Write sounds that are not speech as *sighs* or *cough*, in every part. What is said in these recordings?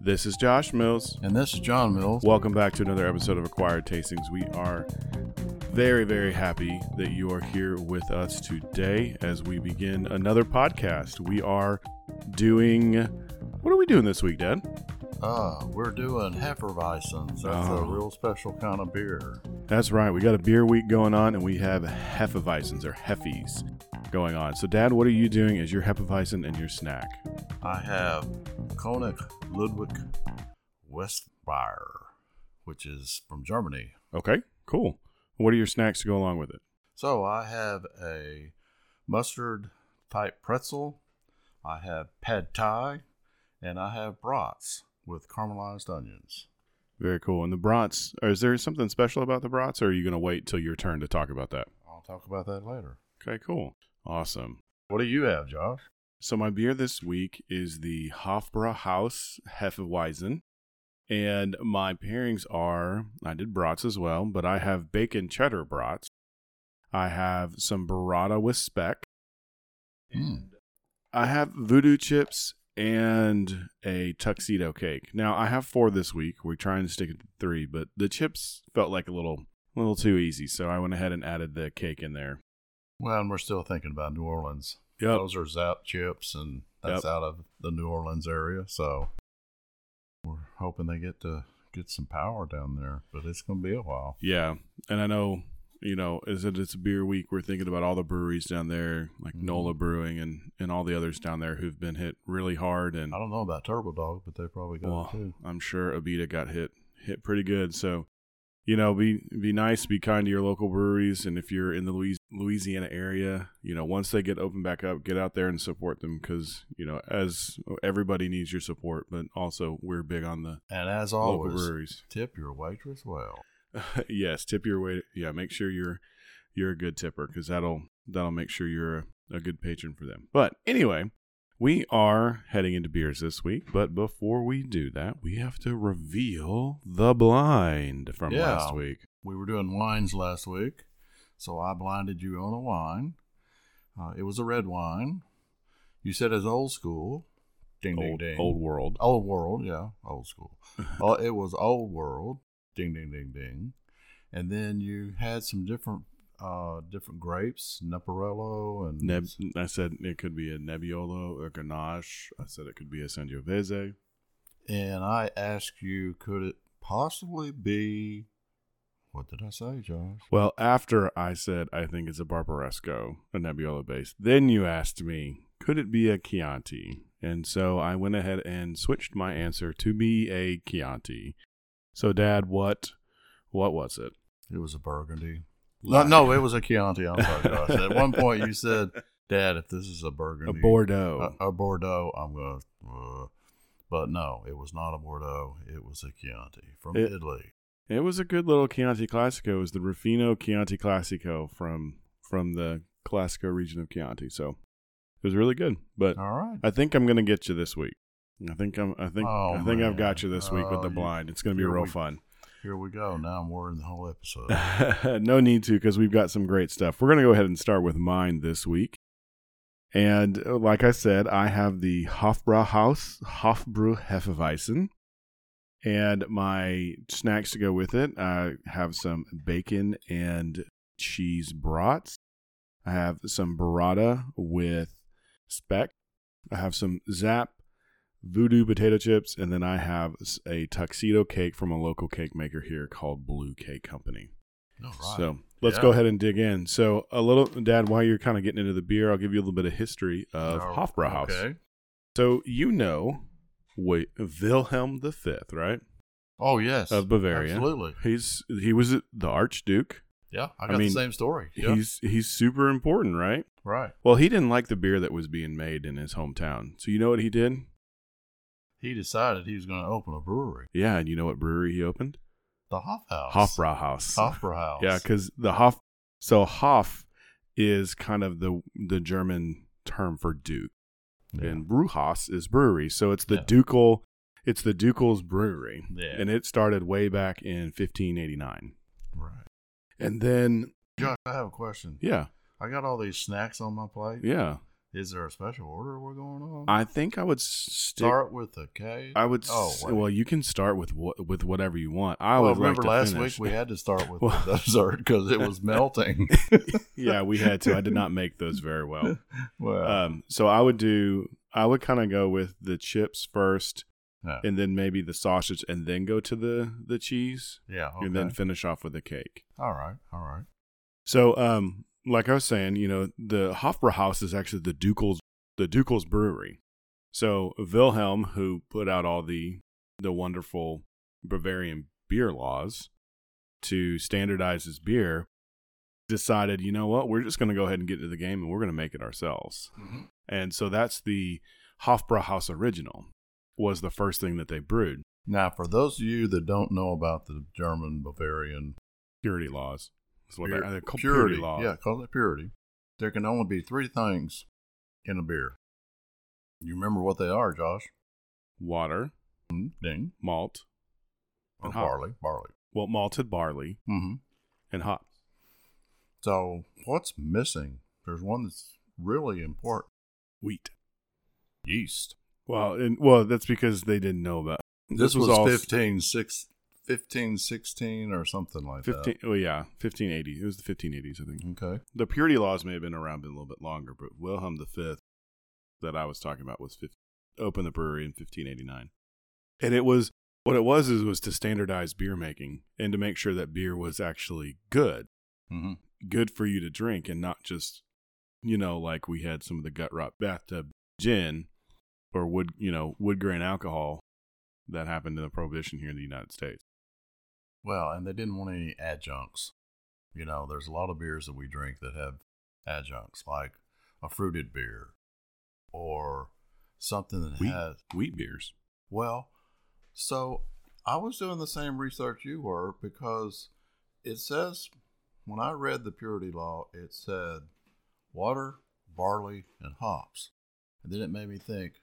This is Josh Mills. And this is John Mills. Welcome back to another episode of Acquired Tastings. We are very, very happy that you are here with us today as we begin another podcast. We are doing. What are we doing this week, Dad? Uh, we're doing Hefeweizens. That's Oh. a real special kind of beer. That's right. We got a beer week going on, and we have Hefeweizens or Heffies going on. So, Dad, what are you doing as your Hefeweizen and your snack? I have Konig Ludwig Weissbier, which is from Germany. Okay, cool. What are your snacks to go along with it? So I have a mustard type pretzel. I have pad thai, and I have brats with caramelized onions. Very cool. And the brats, is there something special about the brats, or are you going to wait till your turn to talk about that? I'll talk about that later. Okay, cool. Awesome. What do you have, Josh? So my beer this week is the Hofbrauhaus Hefeweizen. And my pairings are I did brats as well, but I have bacon cheddar brats. I have some burrata with speck. Mm. I have voodoo chips and a tuxedo cake. Now I have four this week. We're trying to stick it to three, but the chips felt like a little a little too easy, so I went ahead and added the cake in there. Well, and we're still thinking about New Orleans. Yep. Those are Zap chips, and that's Yep. out of the New Orleans area. So we're hoping they get to get some power down there, but it's going to be a while. Yeah, and I know you know is it it's a beer week. We're thinking about all the breweries down there, like Mhm. Nola Brewing and and all the others down there who've been hit really hard. And I don't know about Turbo Dog, but they probably got well, it too. I'm sure Abita got hit hit pretty good. So you know, be be nice, be kind to your local breweries, and if you're in the Louis, Louisiana area, you know, once they get open back up, get out there and support them because you know, as everybody needs your support, but also we're big on the And as local always, breweries. tip your waitress well. *laughs* yes, tip your way. Yeah, make sure you're you're a good tipper because that'll that'll make sure you're a, a good patron for them. But anyway, we are heading into beers this week. But before we do that, we have to reveal the blind from Yeah. last week. We were doing wines last week, so I blinded you on a wine. Uh, it was a red wine. You said it's old school. Ding, ding, Old, ding. old world. Old world, yeah, old school. oh, *laughs* it was old world. Ding, ding, ding, ding. And then you had some different, uh, different grapes, Neparello and Neb- I said it could be a Nebbiolo or Grenache. I said it could be a Sangiovese. and I asked you, could it possibly be? What did I say, Josh? Well, after I said I think it's a Barbaresco, a Nebbiolo base, then you asked me, could it be a Chianti? And so I went ahead and switched my answer to be a Chianti. So, Dad, what what was it? It was a Burgundy. No, no, it was a Chianti. I'm sorry, Josh. At one point, you said, "Dad, if this is a Burgundy, A Bordeaux. a, a Bordeaux, I'm gonna." Uh, but no, it was not a Bordeaux. It was a Chianti from It- Italy. it was a good little Chianti Classico. It was the Ruffino Chianti Classico from from the Classico region of Chianti. So it was really good. But All right. I think I'm gonna get you this week. I think I'm. I think. Oh, I think I've got you this week with Oh, the blind. It's gonna be real we- fun. Here we go. Now I'm worrying the whole episode. *laughs* no need to because we've got some great stuff. We're going to go ahead and start with mine this week. And uh, like I said, I have the Hofbrauhaus Hofbräu Hefeweizen. And my snacks to go with it, I have some bacon and cheese brats. I have some burrata with speck. I have some zap voodoo potato chips, and then I have a tuxedo cake from a local cake maker here called Blue Cake Company. All right. So let's Yeah. go ahead and dig in. So a little, Dad, while you're kind of getting into the beer, I'll give you a little bit of history of Oh, Hofbrauhaus. Okay. So you know, wait, Wilhelm V, right, Oh yes. of Bavaria. Absolutely. He's he was the Archduke. Yeah, I I got mean, the same story. Yeah. He's he's super important, right? right. Well, he didn't like the beer that was being made in his hometown. So you know what he did? He decided he was going to open a brewery, Yeah, and you know what brewery he opened? the Hofhaus. Hofbrauhaus. Hofbrauhaus. Yeah, because the Hof. So Hof is kind of the the German term for duke, Yeah. and Brewhaus is brewery. So it's the Yeah. ducal. It's the Ducal's brewery, Yeah. and it started way back in 1589. right. And then, Josh, I have a question. yeah, I got all these snacks on my plate. yeah, Is there a special order we're going on? I think I would stick. Start with a K. I would. Oh, s- well, you can start with what with whatever you want. I well, would remember like last finish. week we had to start with Well- *laughs* the dessert because it was melting. *laughs* yeah, we had to. I did not make those very well. *laughs* well, Um, so I would do. I would kind of go with the chips first, yeah, and then maybe the sausage, and then go to the the cheese, yeah. Okay. and then finish off with the cake. all right, all right. So, um, like I was saying, you know, the Hofbrauhaus is actually the Dukel's the Dukel's brewery. So Wilhelm, who put out all the the wonderful Bavarian beer laws to standardize his beer, decided, you know what, we're just going to go ahead and get into the game, and we're going to make it ourselves. Mm-hmm. And so that's the Hofbrauhaus original was the first thing that they brewed. Now, for those of you that don't know about the German Bavarian Purity laws. Pure- they, purity, purity laws. yeah, call it purity. There can only be three things in a beer. You remember what they are, Josh? Water, Mm, Ding. malt, And hop. barley, barley. well, malted barley, Mm-hmm. and hops. So, what's missing? There's one that's really important. Wheat. Yeast. Well, and well, that's because they didn't know about This, was was, all- 15, six, 15, 16 or something like fifteen. Oh yeah, fifteen eighty. It was the fifteen eighties, I think. Okay. The purity laws may have been around a little bit longer, but Wilhelm V, that I was talking about, was 50, opened the brewery in fifteen eighty nine, and it was what it was is was to standardize beer making and to make sure that beer was actually good, Mm-hmm. good for you to drink, and not just you know like we had some of the gut rot bathtub gin or wood you know wood grain alcohol that happened in the prohibition here in the United States. Well, and they didn't want any adjuncts. You know, there's a lot of beers that we drink that have adjuncts, like a fruited beer or something that Wheat has. wheat beers. Well, so I was doing the same research you were because it says, when I read the purity law, it said water, barley, and hops. And then it made me think,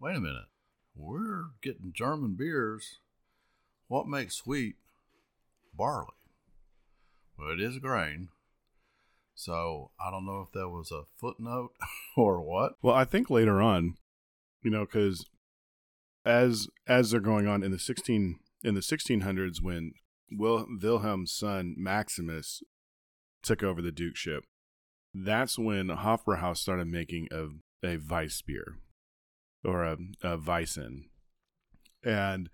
wait a minute, we're getting German beers. What makes sweet? Barley. Well, it is grain. So I don't know if that was a footnote *laughs* or what. Well, I think later on, you know, because as as they're going on in the sixteen in the sixteen hundreds, when Wil, Wilhelm's son Maximus took over the dukeship, that's when Hofbrauhaus started making a a Weiss beer or a, a Weizen, and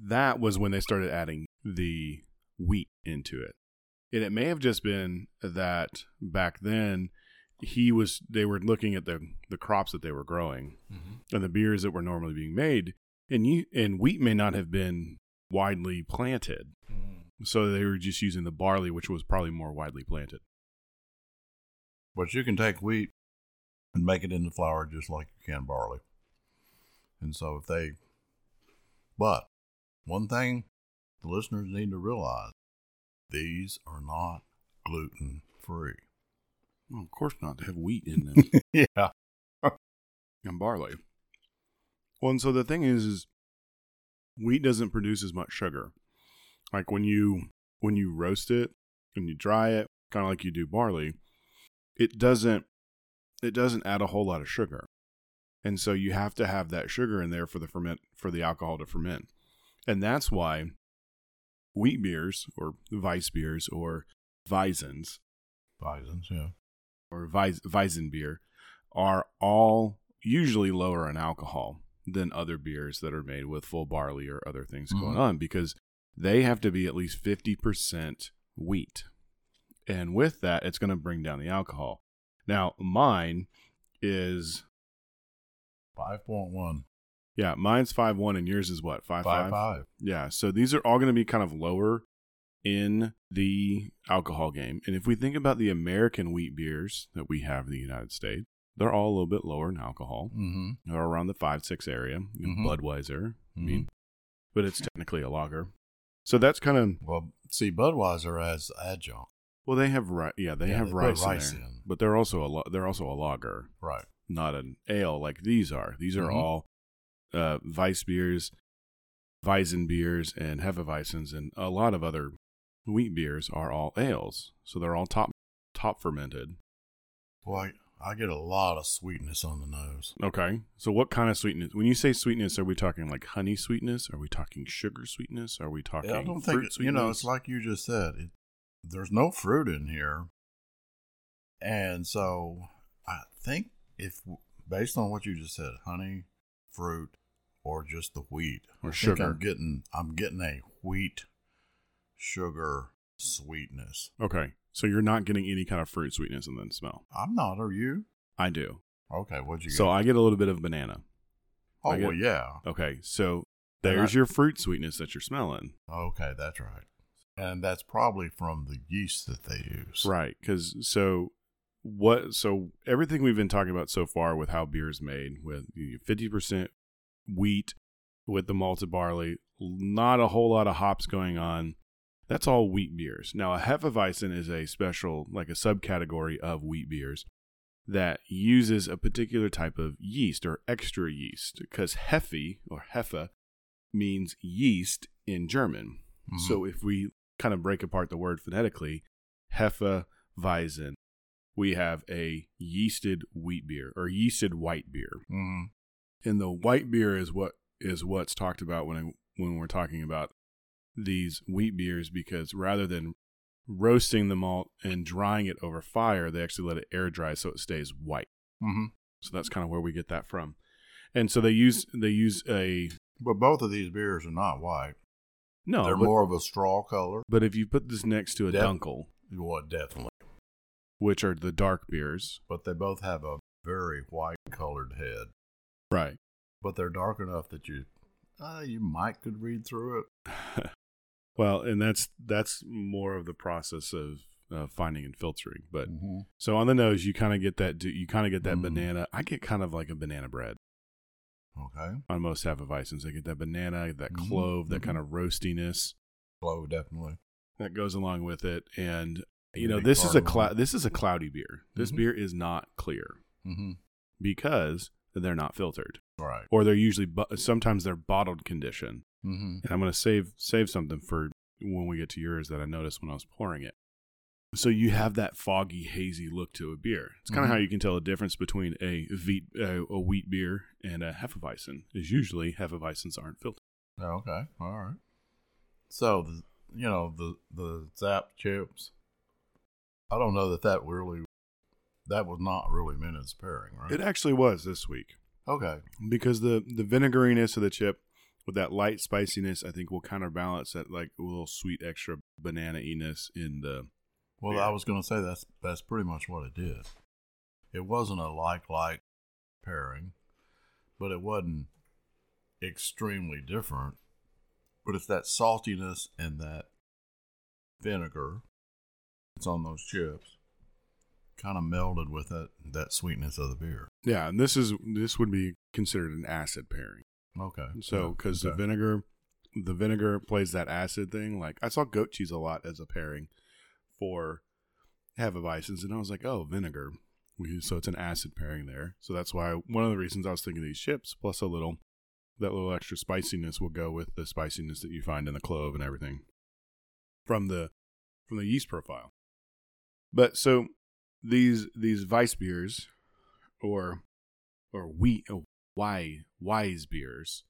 that was when they started adding the wheat into it. And it may have just been that back then he was they were looking at the the crops that they were growing mm-hmm. and the beers that were normally being made. And you and wheat may not have been widely planted. Mm-hmm. So they were just using the barley which was probably more widely planted. But you can take wheat and make it into flour just like you can barley. And so if they, but one thing the listeners need to realize these are not gluten free. well, of course not they have wheat in them. *laughs* Yeah. and barley. Well and so the thing is is wheat doesn't produce as much sugar. Like when you when you roast it and you dry it kind of like you do barley it doesn't it doesn't add a whole lot of sugar. And so you have to have that sugar in there for the ferment for the alcohol to ferment. And that's why wheat beers or Weiss beers or Weizens Bisons, yeah. or Weiss, Weizen beer are all usually lower in alcohol than other beers that are made with full barley or other things going Mhm. on because they have to be at least 50% wheat. And with that, it's going to bring down the alcohol. Now, mine is, 5.1. yeah, mine's five one, and yours is what? 5.5? 5 5. Yeah, so these are all going to be kind of lower in the alcohol game. And if we think about the American wheat beers that we have in the United States, they're all a little bit lower in alcohol. Mm-hmm. They're around the 5 6 area. Mhm. Budweiser, I Mhm. mean, but it's technically a lager. So that's kind of, Well, see, Budweiser as adjunct. well, they have, ri- yeah, they Yeah, have they rice, rice in there. in. But they're also a, lo- they're also a lager, Right. not an ale like these are. These are Mhm. all uh, Weiss beers, Weizen beers, and Hefeweizens, and a lot of other wheat beers are all ales. So they're all top top fermented. Boy, I get a lot of sweetness on the nose. Okay. So what kind of sweetness? When you say sweetness, are we talking like honey sweetness? Are we talking sugar sweetness? Are we talking I don't fruit think sweetness? you know. It's like you just said. It, there's no fruit in here, and so I think if based on what you just said, honey, fruit, or just the wheat, Or I sugar. I'm getting I'm getting a wheat sugar sweetness. Okay. So you're not getting any kind of fruit sweetness in the smell. I'm not. Are you? I do. Okay. What'd you get? So I get a little bit of banana. oh get- well, yeah. Okay. So there's I- your fruit sweetness that you're smelling. Okay, that's right. And that's probably from the yeast that they use. Right. Because so what? So everything we've been talking about so far with how beer is made with fifty percent wheat with the malted barley, not a whole lot of hops going on. That's all wheat beers. Now a hefeweizen is a special, like a subcategory of wheat beers that uses a particular type of yeast or extra yeast because hefe or hefe means yeast in German. Mhm. So if we kind of break apart the word phonetically, Hefeweizen, we have a yeasted wheat beer or yeasted white beer. Mhm. And the white beer is what is what's talked about when when we're talking about these wheat beers because rather than roasting the malt and drying it over fire, they actually let it air dry so it stays white. Mm-hmm. So that's kind of where we get that from. And so they use they use a But both of these beers are not white. no, They're but, more of a straw color. but if you put this next to a Def- dunkel, Well, definitely. which are the dark beers, But they both have a very white colored head. Right? But they're dark enough that you uh, you might could read through it. *laughs* well, and that's that's more of the process of uh, finding and filtering. But Mhm. so on the nose, you kind of get that. You kind of get that Mhm. banana. I get kind of like a banana bread Okay. on most Hefeweizens. I get that banana, that Mhm. clove, that Mhm. kind of roastiness Glow, definitely. that goes along with it. And you know, this is a clou- this is a cloudy beer. This Mhm. beer is not clear Mm-hmm. because they're not filtered, Right. or they're usually bu- sometimes they're bottled condition. Mm-hmm. and I'm going to save save something for when we get to yours that I noticed when I was pouring it. So you have that foggy, hazy look to a beer. It's kind of Mhm. how you can tell the difference between a wheat uh, a wheat beer and a hefeweizen. Is usually hefeweizens aren't filtered. Okay. All right. So the you know the the Zap chips. I don't know that that really that was not really meant as pairing, right? It actually was this week okay. because the the vinegariness of the chip with that light spiciness, I think will counterbalance that like a little sweet extra banana iness in the. Well, Yeah. I was going to say that's that's pretty much what it did. It wasn't a like like pairing, but it wasn't extremely different. But it's that saltiness and that vinegar that's on those chips kind of melded with that that sweetness of the beer. Yeah, and this is this would be considered an acid pairing. Okay. So, because the Okay. vinegar, the vinegar plays that acid thing. Like I saw goat cheese a lot as a pairing for Hefeweizens, and I was like, oh, vinegar. So it's an acid pairing there. So that's why one of the reasons I was thinking these chips plus a little that little extra spiciness will go with the spiciness that you find in the clove and everything from the from the yeast profile. But so these these vice beers or or wheat oh, why wise beers.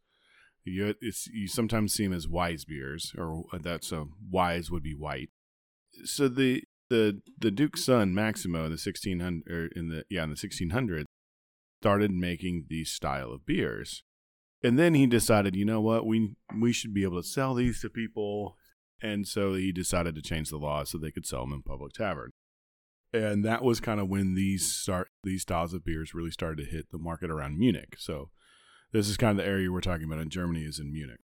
You it's you sometimes see them as wise beers, or uh, that's a wise would be white. So the the the Duke's son Maximo in the sixteen hundred or in the yeah in the sixteen hundred started making these style of beers, and then he decided, you know what, we we should be able to sell these to people, and so he decided to change the law so they could sell them in public tavern and that was kind of when these start these styles of beers really started to hit the market around Munich. So this is kind of the area we're talking about in Germany is in Munich.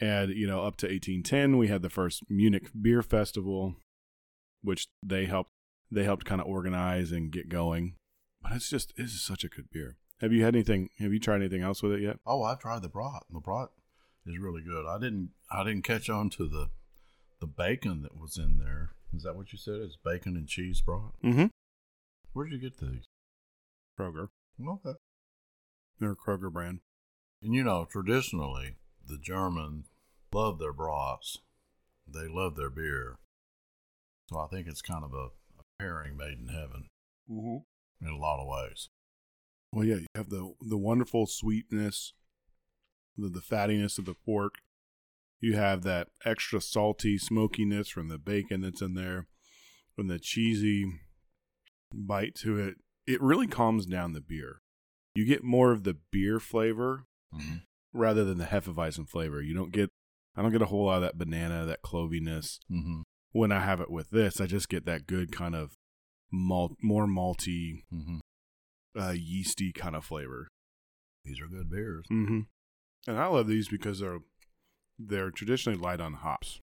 And you know, up to 1810, we had the first Munich Beer Festival, which they helped they helped kind of organize and get going. But it's just this is such a good beer. Have you had anything? Have you tried anything else with it yet? Oh, I've tried the brat. The brat is really good. I didn't I didn't catch on to the the bacon that was in there. Is that what you said? It's bacon and cheese brat. Mm-hmm. Where'd you get these? Kroger. Okay. They're a Kroger brand. And you know, traditionally, the Germans love their brats. They love their beer. So I think it's kind of a, a pairing made in heaven. Mm-hmm. in a lot of ways. Well, yeah, you have the the wonderful sweetness, the, the fattiness of the pork. You have that extra salty smokiness from the bacon that's in there, from the cheesy bite to it. It really calms down the beer. You get more of the beer flavor Mm-hmm. rather than the Hefeweizen flavor. You don't get, I don't get a whole lot of that banana, that cloviness. Mm-hmm. When I have it with this, I just get that good kind of malt, more malty, Mm-hmm. uh, yeasty kind of flavor. These are good beers. Mm-hmm. And I love these because they're they're traditionally light on hops.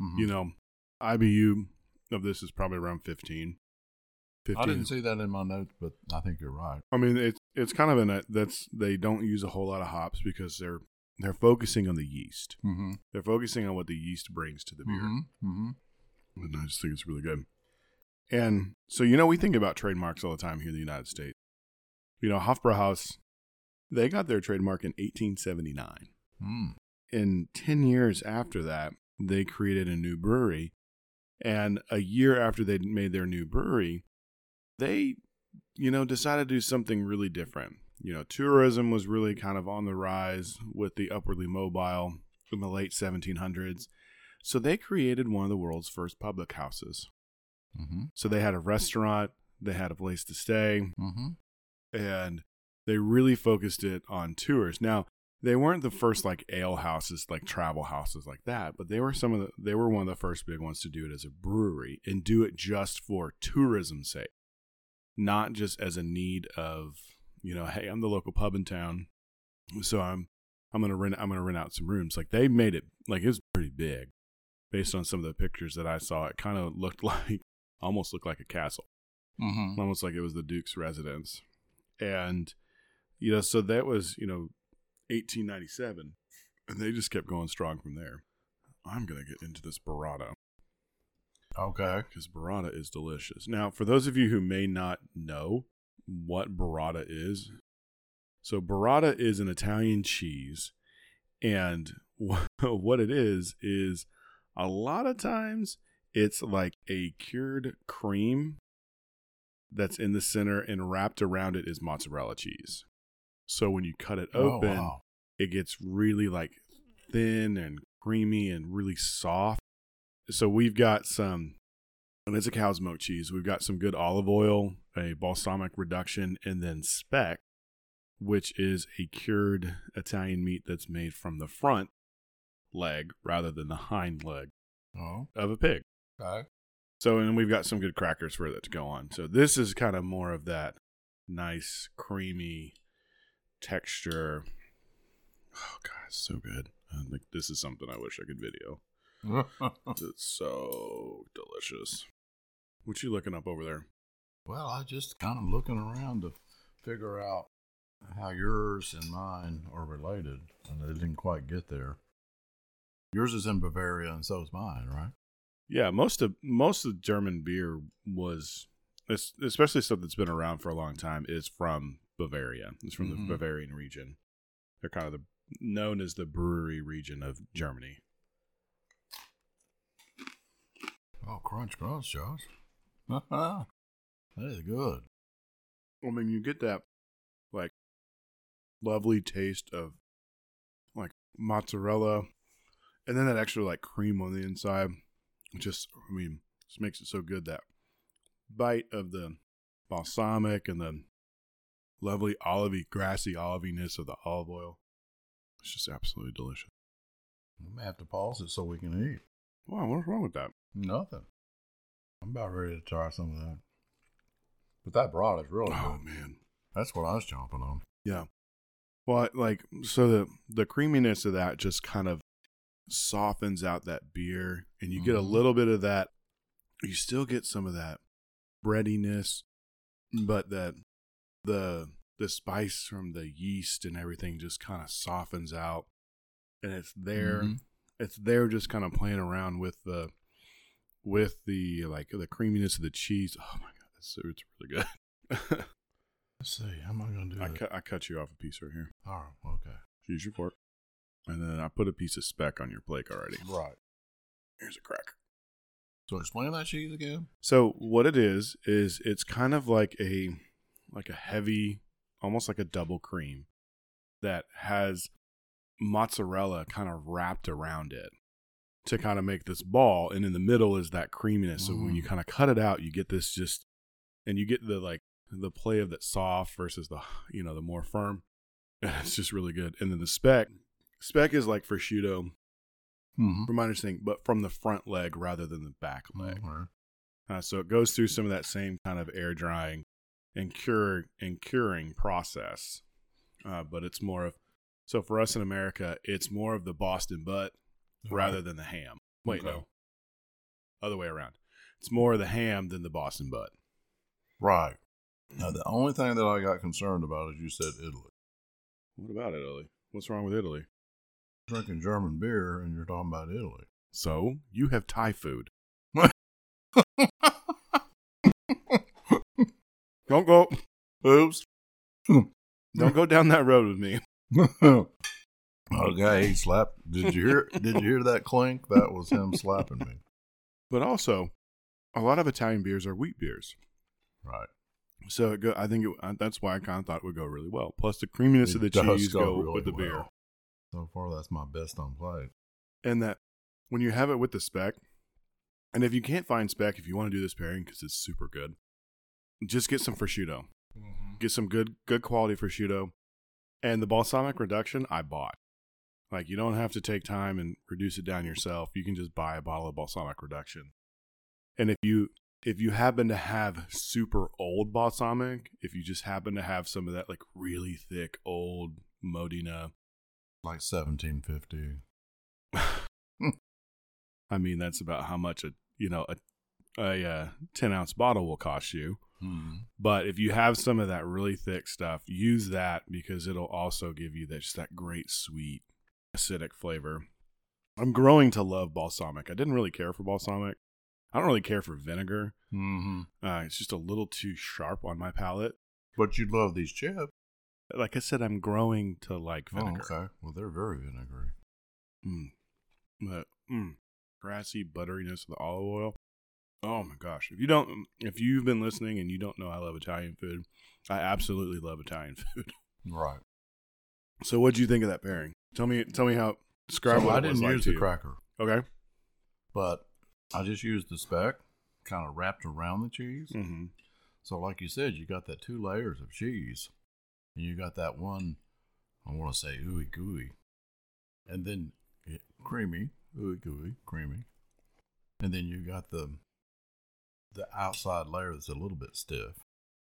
Mhm. You know, IBU of this is probably around 15. 15. I didn't see that in my notes, but I think you're right. I mean, it's it's kind of in a that's they don't use a whole lot of hops because they're they're focusing on the yeast. Mm-hmm. They're focusing on what the yeast brings to the beer. Mm-hmm. And I just think it's really good. And so, you know, we think about trademarks all the time here in the United States. You know, Hofbrauhaus, they got their trademark in 1879. Mm. And 10 years after that, they created a new brewery. And a year after they made their new brewery, they, you know, decided to do something really different. You know, tourism was really kind of on the rise with the upwardly mobile in the late 1700s. So they created one of the world's first public houses. Mm-hmm. So they had a restaurant, they had a place to stay, Mm-hmm. and they really focused it on tours. Now, they weren't the first like ale houses, like travel houses like that, but they were some of the they were one of the first big ones to do it as a brewery and do it just for tourism's sake. Not just as a need of, you know, hey, I'm the local pub in town, so I'm I'm gonna rent I'm gonna rent out some rooms. Like they made it like it was pretty big. Based on some of the pictures that I saw, it kind of looked *laughs* like almost looked like a castle Mm-hmm. almost like it was the Duke's residence. And, you know, so that was, you know, 1897. And they just kept going strong from there. I'm going to get into this burrata Okay. because burrata is delicious. Now, for those of you who may not know what burrata is, so burrata is an Italian cheese. And *laughs* what it is, is a lot of times it's like a cured cream that's in the center and wrapped around it is mozzarella cheese. So when you cut it oh, open, Oh, wow. it gets really like thin and creamy and really soft. So we've got some, and it's a cow's milk cheese. We've got some good olive oil, a balsamic reduction, and then speck, which is a cured Italian meat that's made from the front leg rather than the hind leg Oh. of a pig. Okay. So, and we've got some good crackers for that to go on. So, this is kind of more of that nice, creamy texture. Oh, God, it's so good. Think this is something I wish I could video. *laughs* It's so delicious. What you looking up over there? well, I just kind of looking around to figure out how yours and mine are related, and I didn't quite get there. Yours is in Bavaria, and so is mine, right? Yeah, most of most of German beer was, especially stuff that's been around for a long time, is from Bavaria. It's from Mhm. the Bavarian region. They're kind of the known as the brewery region of Germany. Oh, crunch, crunch, Josh. *laughs* that is good. I mean, you get that like lovely taste of like mozzarella, and then that extra like cream on the inside. It Just, I mean, just makes it so good. That bite of the balsamic and the lovely olivey, grassy oliviness of the olive oil. It's just absolutely delicious. We may have to pause it so we can eat. Wow, what's wrong with that? Nothing. I'm about ready to try some of that. But that broad is really Oh good. man, That's what I was chomping on. Yeah. Well, like so the the creaminess of that just kind of softens out that beer and you get a Mhm. little bit of that you still get some of that breadiness but that the the spice from the yeast and everything just kind of softens out and it's there Mhm. it's there just kind of playing around with the with the like the creaminess of the cheese oh my god it's, it's really good *laughs* Let's see. How am I going to do I cut, I cut you off a piece right here Oh, okay. Use your fork. And then I put a piece of speck on your plate already. Right. Here's a cracker. So explain that cheese again. So what it is is it's kind of like a like a heavy, almost like a double cream that has mozzarella kind of wrapped around it to kind of make this ball. And in the middle is that creaminess. So when you Mm. kind of cut it out, you get this just, and you get the like the play of that soft versus the, you know, the more firm. *laughs* It's just really good. And then the speck, speck is like prosciutto, Mm-hmm. from my understanding, but from the front leg rather than the back leg. Okay. Uh, so it goes through some of that same kind of air drying and cure and curing process, uh, but it's more of so for us in America, it's more of the Boston butt rather than the ham. Wait, Okay. no, other way around. It's more of the ham than the Boston butt. Right. Now, the only thing that I got concerned about is you said Italy. What about Italy? What's wrong with Italy? Drinking German beer and you're talking about Italy. So you have Thai food. *laughs* Don't go. Oops. Hmm. Don't go down that road with me. *laughs* Oh, okay, he slapped. Did you hear? Did you hear that clink? That was him slapping me. But also, a lot of Italian beers are wheat beers. Right. So it go, I think it, that's why I kind of thought it would go really well. Plus the creaminess of the cheese go, really with the beer. So far, that's my best on plate. and that when you have it with the speck, and if you can't find speck, if you want to do this pairing because it's super good, just get some prosciutto. Get some good good quality prosciutto, and the balsamic reduction I bought. Like you don't have to take time and reduce it down yourself. You can just buy a bottle of balsamic reduction. And if you if you happen to have super old balsamic, if you just happen to have some of that like really thick old Modena, Like 1750. *laughs* I mean that's about how much a you know a a uh, ten ounce bottle will cost you. Hmm. But if you have some of that really thick stuff, use that because it'll also give you that just that great sweet acidic flavor. I'm growing to love balsamic. I didn't really care for balsamic. I don't really care for vinegar. hmm Uh, it's just a little too sharp on my palate. But you'd love these chips. Like I said, I'm growing to like Oh, vinegar. okay. Well, they're very vinegary. Mm. But mm, grassy butteriness of the olive oil. Oh my gosh! If you don't, if you've been listening and you don't know I love Italian food, I absolutely love Italian *laughs* food. Right. So, what do you think of that pairing? Tell me, tell me how. Describe So what I didn't like use to the you. cracker, Okay. but I just used the speck, kind of wrapped around the cheese. Mm-hmm. So, like you said, you got that two layers of cheese, and you got that one. I want to say ooey gooey, and then it, creamy, ooey gooey, creamy, and then you got the the outside layer that's a little bit stiff,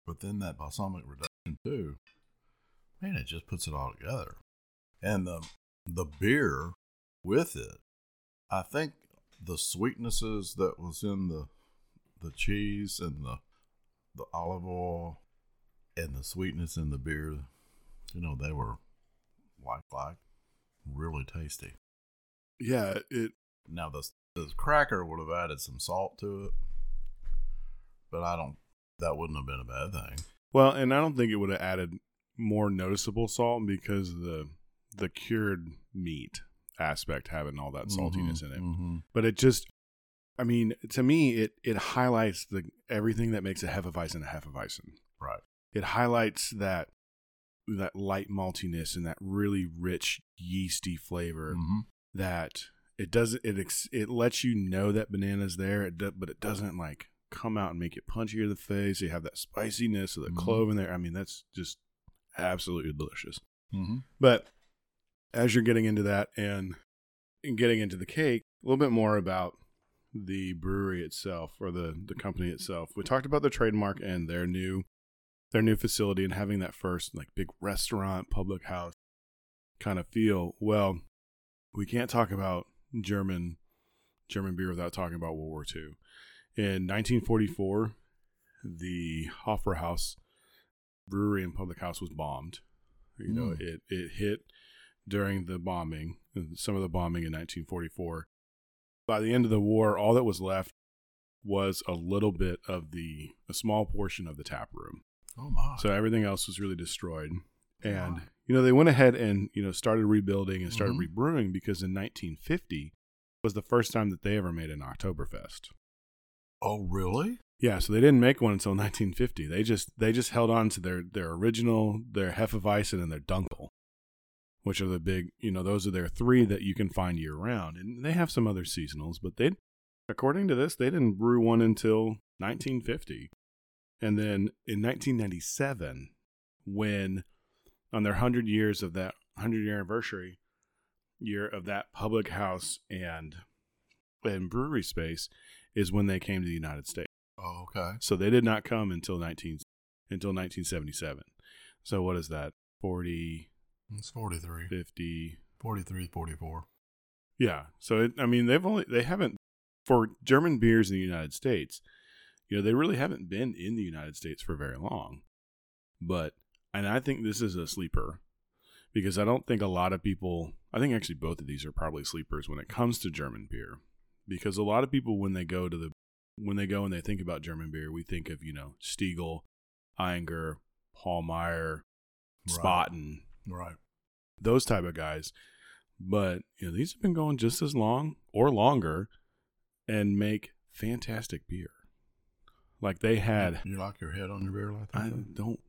but then that balsamic reduction too. Man, it just puts it all together, and the the beer with it. I think the sweetnesses that was in the the cheese and the the olive oil and the sweetness in the beer, you know, they were like like really tasty. Yeah. It. Now the the cracker would have added some salt to it, but I don't. That wouldn't have been a bad thing. Well, and I don't think it would have added more noticeable salt because of the the cured meat aspect having all that saltiness in it. Mhm. But it just, I mean, to me, it it highlights the everything that makes a hefeweizen a hefeweizen. Right. It highlights that that light maltiness and that really rich yeasty flavor Mhm. that it doesn't it ex, it lets you know that banana's there it do, but it doesn't like come out and make it punchy in the face. You have that spiciness of the Mhm. clove in there. I mean that's just absolutely delicious. Mhm. but as you're getting into that and, and getting into the cake a little bit more about the brewery itself or the the company itself. We talked about the trademark and their new their new facility and having that first like big restaurant public house kind of feel. Well we can't talk about german german beer without talking about world war ii in 1944 the hofbrauhaus brewery and public house was bombed you know Mm. it it hit during the bombing some of the bombing in 1944 by the end of the war all that was left was a little bit of the a small portion of the tap room Oh my. so everything else was really destroyed. And Wow. you know, they went ahead and, you know, started rebuilding and started Mhm. rebrewing because in 1950 was the first time that they ever made an Oktoberfest. Oh, really? Yeah, so they didn't make one until *laughs* 1950. They just they just held on to their their original, their Hefeweizen and their Dunkel, which are the big, you know, those are their three that you can find year round. And they have some other seasonals, but they according to this, they didn't brew one until 1950. And then in 1997, when on their 100 years of that 100 year anniversary year of that public house and and brewery space is when they came to the United States. Oh, okay. So they did not come until 19 until 1977. So what is that? 40 It's 43. 50 43, 44. Yeah. So it, I mean they've only they haven't for German beers in the United States, you know, they really haven't been in the United States for very long. But and I think this is a sleeper because I don't think a lot of people I think actually both of these are probably sleepers when it comes to German beer. Because a lot of people when they go to the when they go and they think about German beer, we think of, you know, Stiegel, Einger, Paul Meyer, Right. Spaten, Right. those type of guys. But you know, these have been going just as long or longer and make fantastic beer. Like they had You lock your head on your beer like that? I don't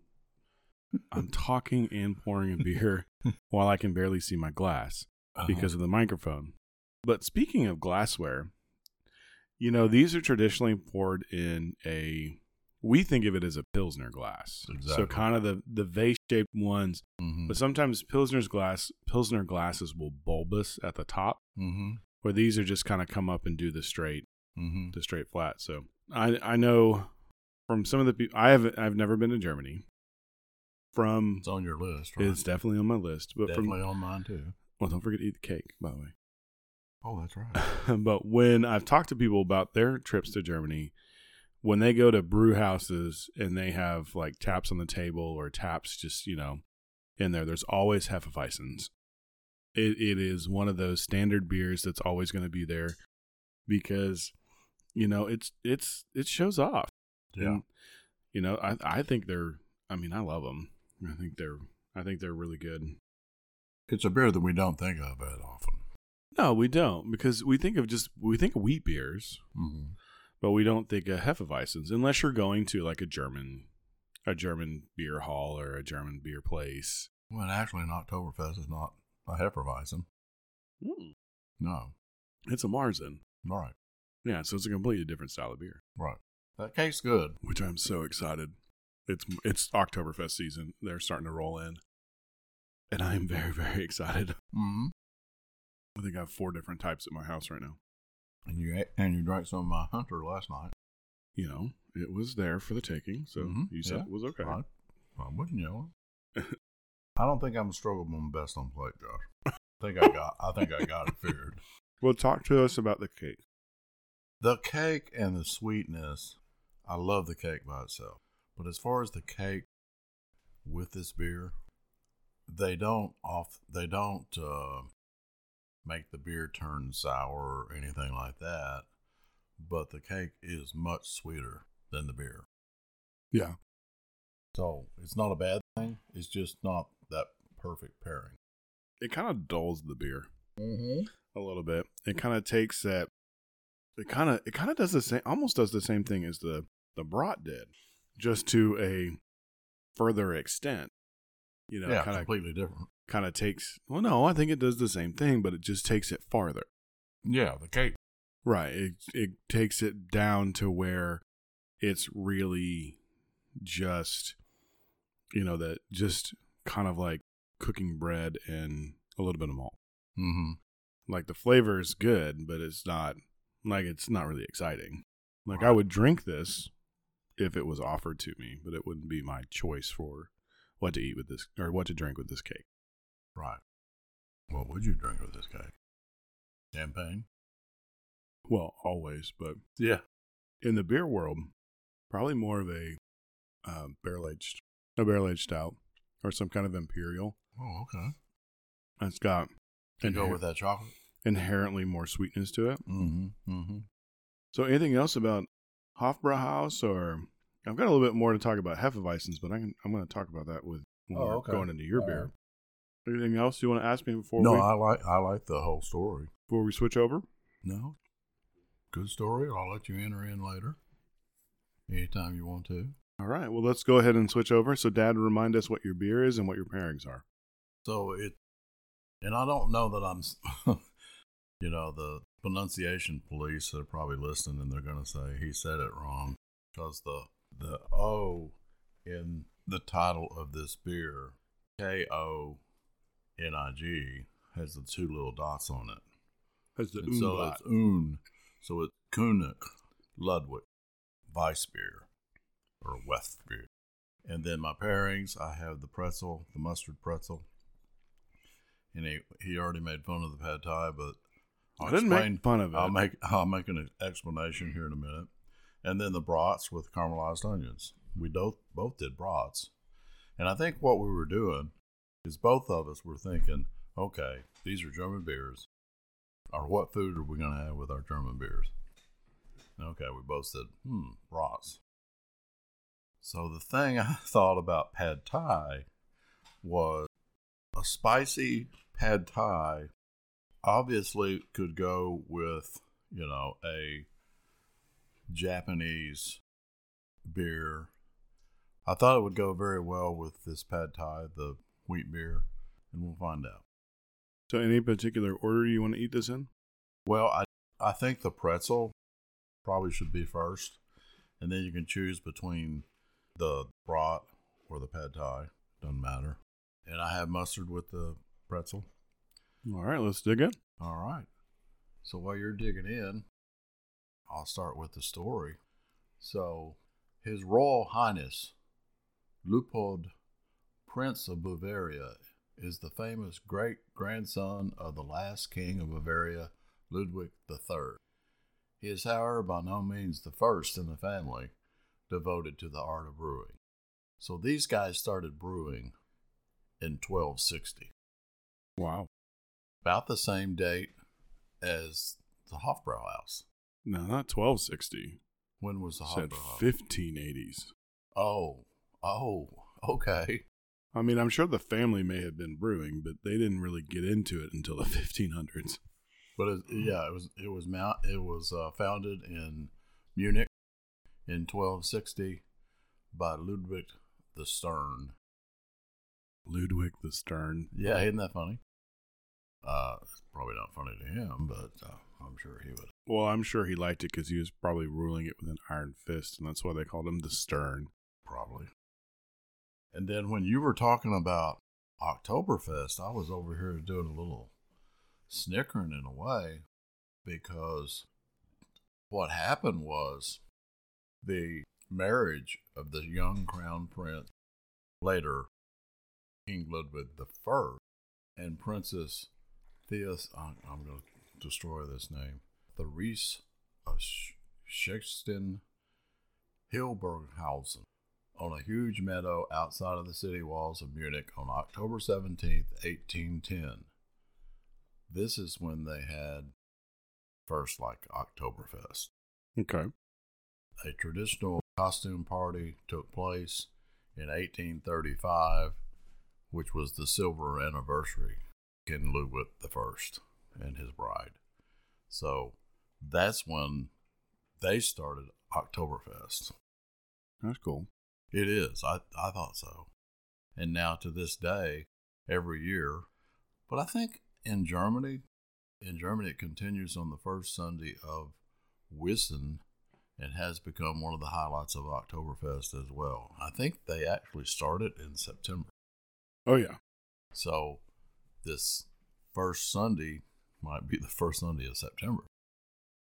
I'm talking and pouring a beer *laughs* while I can barely see my glass Uh-huh. because of the microphone. But speaking of glassware, you know, these are traditionally poured in a we think of it as a pilsner glass. So kind of the the vase shaped ones Mm-hmm. but sometimes Pilsner's glass, Pilsner glasses will bulbous at the top, Mm-hmm. where these are just kind of come up and do the straight, Mm-hmm. the straight flat. So I I know from some of the people I have I've never been to Germany. From It's on your list, right? it's definitely on my list, but Definitely from on mine too. well, don't forget to eat the cake, by the way. Oh, that's right. *laughs* but when I've talked to people about their trips to Germany, when they go to brew houses and they have like taps on the table or taps just, you know, in there, there's always Hefeweizens. It, it is one of those standard beers that's always going to be there because, you know, it's, it's, it shows off. Yeah. And, you know, I, I think they're, I mean, I love them. I think they're, I think they're really good. It's a beer that we don't think of that often. No, we don't because we think of just, we think of wheat beers. Mm-hmm. but we don't think of Hefeweizens unless you're going to like a German, a German beer hall or a German beer place. Well, actually, an Oktoberfest is not a Hefeweizen. No. It's a Marzen. Right. Yeah, so it's a completely different style of beer, Right. That cake's good. which I'm so excited. It's it's Oktoberfest season. They're starting to roll in, and I am very very *laughs* excited. Mm-hmm. I think I have four different types at my house right now. And you ate, and you drank some of my Hunter last night. You know, it was there for the taking, so Mhm, you said yeah. it was okay. I, I wouldn't yell. *laughs* I don't think I'm struggle on best on plate, Josh. I think I got. I think I got it figured. *laughs* Well, talk to us about the cake. The cake and the sweetness, I love the cake by itself. But as far as the cake with this beer, they don't off they don't uh, make the beer turn sour or anything like that. But the cake is much sweeter than the beer. Yeah, So it's not a bad thing. It's just not that perfect pairing. it kind of dulls the beer. Mm-hmm. a little bit. It kind of takes that. It kind of it kind of does the same, almost does the same thing as the the brat did, just to a further extent. You know, yeah, kind of completely different. Kind of takes. Well, no, I think it does the same thing, but it just takes it farther. Yeah, the cake. Right. It it takes it down to where it's really just, you know, that just kind of like cooking bread and a little bit of malt. Mm-hmm. like the flavor is good, but it's not like it's not really exciting. Like I would drink this if it was offered to me, but it wouldn't be my choice for what to eat with this or what to drink with this cake. Right. What would you drink with this cake? Champagne. Well, always, but Yeah. in the beer world, probably more of a uh, barrel aged, a barrel aged stout or some kind of imperial. Oh, okay. It's got To go with that chocolate. inherently more sweetness to it. Mm-hmm. Mm-hmm. So, anything else about Hofbrauhaus, or I've got a little bit more to talk about Hefeweizens, but I can, I'm going to talk about that with when Oh, we're okay. going into your All beer. Anything else you want to ask me before No, we I like I like the whole story. before we switch over? No. Good story. I'll let you enter in later. Anytime you want to. All right. Well, let's go ahead and switch over. So, Dad, remind us what your beer is and what your pairings are. So it, and I don't know that I'm, *laughs* you know, the pronunciation police are probably listening and they're going to say he said it wrong because the the O in the title of this beer, K O N I G, has the two little dots on it. Has the And so it's Un. So it's König Ludwig Weissbier or Westbier. And then my pairings, I have the pretzel, the mustard pretzel. And he, he already made fun of the pad thai, but I'll I didn't explain. make fun of it. I'll make I'll make an explanation here in a minute. And then the brats with caramelized onions. We both both did brats. And I think what we were doing is both of us were thinking, okay, these are German beers. Or what food are we going to have with our German beers? Okay, we both said, hmm, brats. So the thing *laughs* I thought about pad thai was a spicy pad thai obviously could go with, you know, a Japanese beer. I thought it would go very well with this pad thai, the wheat beer, and we'll find out. So, any particular order you want to eat this in? Well, I I think the pretzel probably should be first, and then you can choose between the brat or the pad thai. Doesn't matter. And I have mustard with the pretzel. All right, let's dig in. All right. So while you're digging in, I'll start with the story. So, His Royal Highness Luitpold, Prince of Bavaria, is the famous great grandson of the last king of Bavaria, Ludwig III. He is, however, by no means the first in the family devoted to the art of brewing. So these guys started brewing in 1260 Wow. about the same date as the Hofbrauhaus. No, not 1260. When was the Said Hofbrauhaus? 1580s. Oh, oh, okay. I mean, I'm sure the family may have been brewing, but they didn't really get into it until the *laughs* 1500s. But it, yeah, it was it was mount it was uh, founded in Munich in 1260 by Ludwig the Stern. Ludwig the Stern. Yeah, isn't that funny? Uh, it's probably not funny to him, but uh, I'm sure he would. Well, I'm sure he liked it because he was probably ruling it with an iron fist, and that's why they called him the Stern. probably. And then when you were talking about Oktoberfest, I was over here doing a little snickering in a way because what happened was the marriage of the young crown prince, later King Ludwig I, and Princess Theos. I'm, going to destroy this name. The Reese of Schexten Hilberghausen on a huge meadow outside of the city walls of Munich on October 17th, 1810. This is when they had first like Oktoberfest. Okay. A traditional costume party took place in 1835, which was the silver anniversary of King Ludwig the First and his bride. So that's when they started Oktoberfest. That's cool. It is. I, I thought so. And now to this day, every year. But I think in Germany, in Germany, it continues on the first Sunday of Wissen and has become one of the highlights of Oktoberfest as well. I think they actually started in September. Oh, yeah. So this first Sunday might be the first Sunday of September.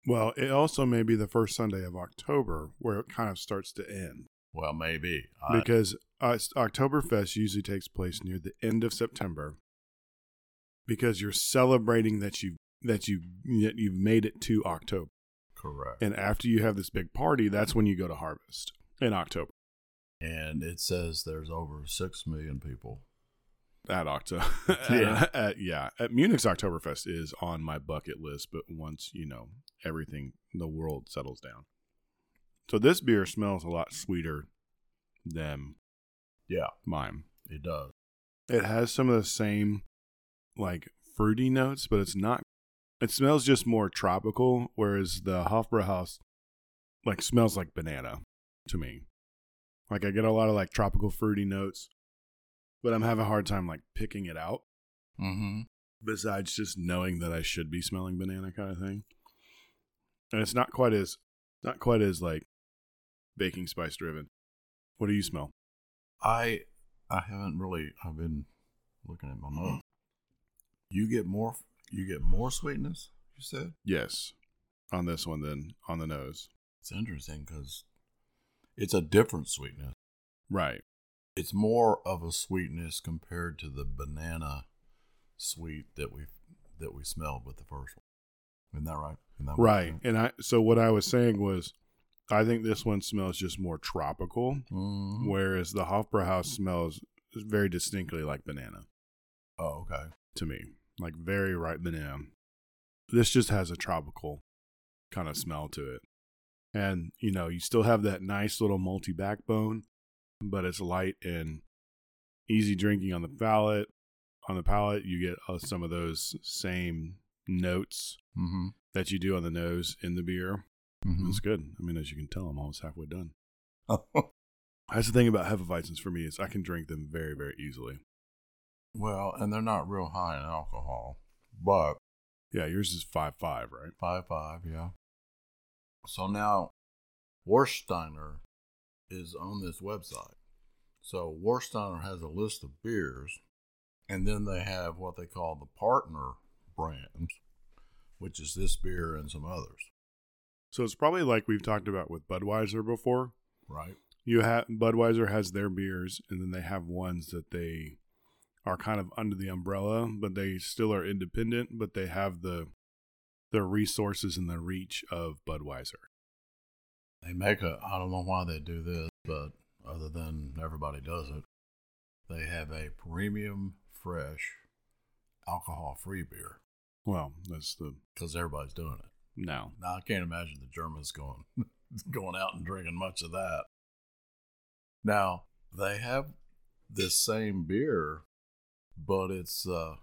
Well, it also may be the first Sunday of October where it kind of starts to end Well, maybe. I, because uh, Oktoberfest usually takes place near the end of September because you're celebrating that you that you that you've made it to October. correct. And after you have this big party, that's when you go to harvest in October. and it says there's over 6 million people At October, *laughs* Yeah. at, yeah, at Munich's Oktoberfest is on my bucket list, but once you know everything, the world settles down. So this beer smells a lot sweeter than Yeah, mine. it does. It has some of the same like fruity notes, but it's not. It smells just more tropical, whereas the Hofbrauhaus like smells like banana. to me. Like I get a lot of like tropical fruity notes, but I'm having a hard time like picking it out. Mm-hmm. Besides just knowing that I should be smelling banana kind of thing, and it's not quite as not quite as like baking spice driven. What do you smell? I I haven't really. I've been looking at my notes. You get more. You get more sweetness. You said Yes, on this one than on the nose. it's interesting because it's a different sweetness. Right. It's more of a sweetness compared to the banana sweet that we that we smelled with the first one. Isn't that right? Isn't that Right. And I so what I was saying was I think this one smells just more tropical? Mhm. whereas the Hofbrauhaus smells very distinctly like banana Oh, okay. to me. Like very ripe banana. This just has a tropical kind of smell to it. And, you know, you still have that nice little malty backbone, but it's light and easy drinking on the palate. On the palate, you get uh, some of those same notes Mm-hmm. that you do on the nose in the beer. mm-hmm. It's good. I mean, as you can tell, I'm almost halfway done. Mm-hmm. *laughs* That's the thing about Hefeweizens for me is I can drink them very, very easily. well, and they're not real high in alcohol, but Yeah, yours is five five, right? Five five, yeah. So now, Warsteiner is on this website. So Warsteiner has a list of beers, and then they have what they call the partner brands, which is this beer and some others, So it's probably like we've talked about with Budweiser before. right? You have Budweiser has their beers, and then they have ones that they are kind of under the umbrella, but they still are independent, but they have the the resources and the reach of Budweiser. They make a. I don't know why they do this, but other than everybody does it, they have a premium fresh alcohol free beer Well, that's the because everybody's doing it. now. Now I can't imagine the Germans going *laughs* going out and drinking much of that. Now they have this same beer, but it's uh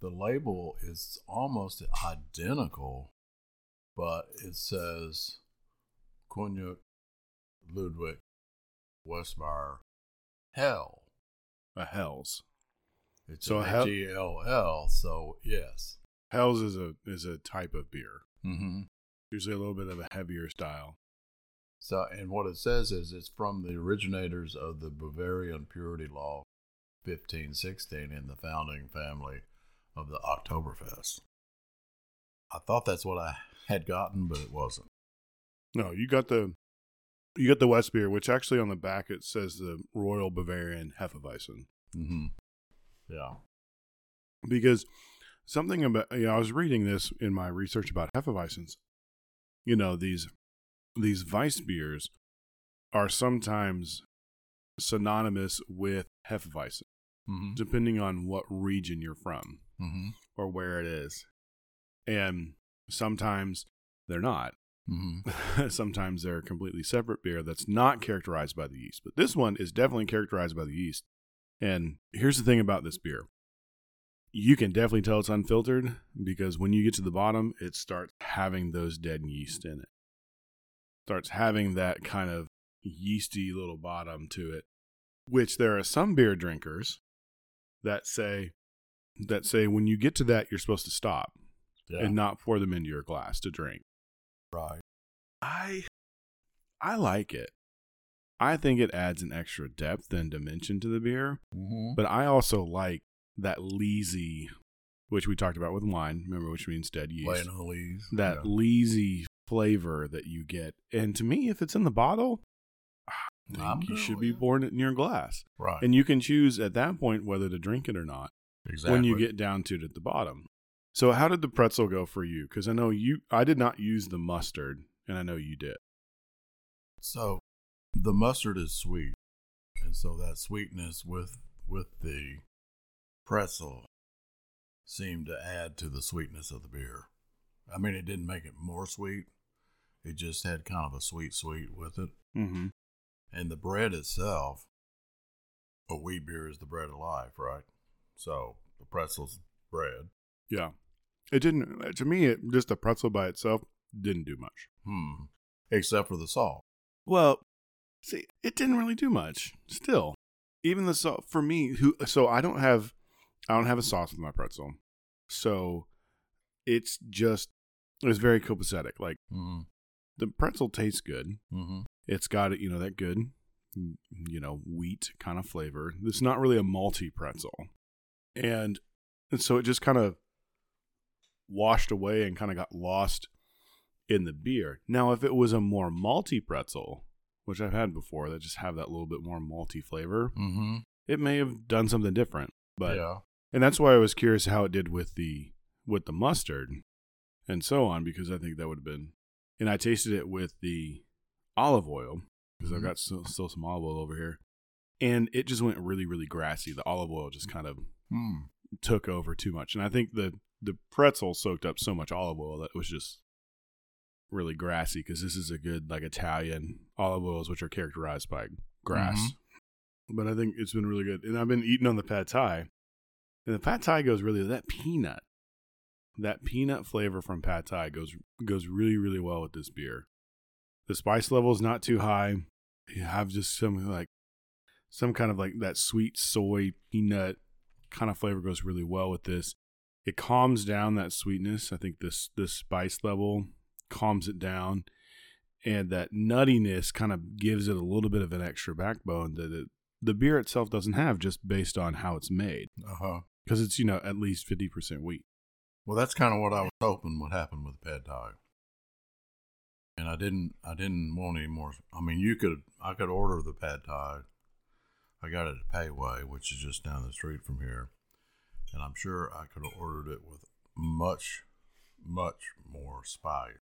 the label is almost identical, but it says König Ludwig Westmeyer Hell. A Hell's. It's So so Hell- H E L L. So yes. Hell's is a is a type of beer. Mm-hmm. Usually a little bit of a heavier style. So, and what it says is it's from the originators of the Bavarian Purity Law 1516 in the founding family of the Oktoberfest. I thought that's what I had gotten, but it wasn't. No, you got the you got the West beer, which actually on the back it says the Royal Bavarian Hefeweizen. Mm-hmm. Yeah. Because something about you know, I was reading this in my research about Hefeweizens. You know, these these Weiss beers are sometimes synonymous with Hefeweizen, Mm-hmm. depending on what region you're from Mm-hmm. or where it is. And sometimes they're not. Mm-hmm. *laughs* sometimes they're a completely separate beer that's not characterized by the yeast. But this one is definitely characterized by the yeast. And here's the thing about this beer you can definitely tell it's unfiltered because when you get to the bottom, it starts having those dead yeast in it. Starts having that kind of yeasty little bottom to it, which there are some beer drinkers that say that say when you get to that you're supposed to stop Yeah. and not pour them into your glass to drink. right. I I like it. I think it adds an extra depth and dimension to the beer, Mm-hmm. but I also like that leesy, which we talked about with wine. Remember, which means dead yeast. Laying on the lees. that Yeah. leesy flavor that you get, and to me, if it's in the bottle, you should be pouring it in your glass, Right. and you can choose at that point whether to drink it or not exactly. when you get down to it at the bottom. So, how did the pretzel go for you? Because I know you, I did not use the mustard, and I know you did. So the mustard is sweet, and so that sweetness with with the pretzel seemed to add to the sweetness of the beer. I mean, it didn't make it more sweet; it just had kind of a sweet sweet with it. Mm-hmm. And the bread itself, a wheat beer is the bread of life, right? So the pretzel's bread. Yeah. It didn't, to me, it, just the pretzel by itself didn't do much. Hmm. Except for the salt. Well, see, it didn't really do much. Still, even the sauce for me, who so I don't have, I don't have a sauce with my pretzel, so it's just it was very copacetic. Like Mm-hmm. the pretzel tastes good. Mm-hmm. It's got you know that good, you know, wheat kind of flavor. It's not really a malty pretzel, and and so it just kind of washed away and kind of got lost in the beer. Now, if it was a more malty pretzel, which I've had before, that just have that little bit more malty flavor, Mm-hmm. it may have done something different. But yeah. and that's why I was curious how it did with the with the mustard and so on because I think that would have been. And I tasted it with the olive oil because I've Mhm. got still, still some olive oil over here, and it just went really really grassy. The olive oil just kind of Mm. took over too much, and I think the the pretzel soaked up so much olive oil that it was just really grassy because this is a good like Italian olive oils which are characterized by grass. Mm-hmm. But I think it's been really good, and I've been eating on the pad thai, and the pad thai goes really that peanut, that peanut flavor from pad thai goes goes really really well with this beer. The spice level is not too high. You have just some like some kind of like that sweet soy peanut kind of flavor goes really well with this. It calms down that sweetness. I think this this spice level calms it down, and that nuttiness kind of gives it a little bit of an extra backbone that it, the beer itself doesn't have, just based on how it's made, Uh-huh. because it's you know at least fifty percent wheat. Well, that's kind of what I was hoping would happen with the pad thai. And I didn't. I didn't want any more. I mean, you could. I could order the pad thai. I got it at Payway, which is just down the street from here, and I'm sure I could have ordered it with much, much more spice.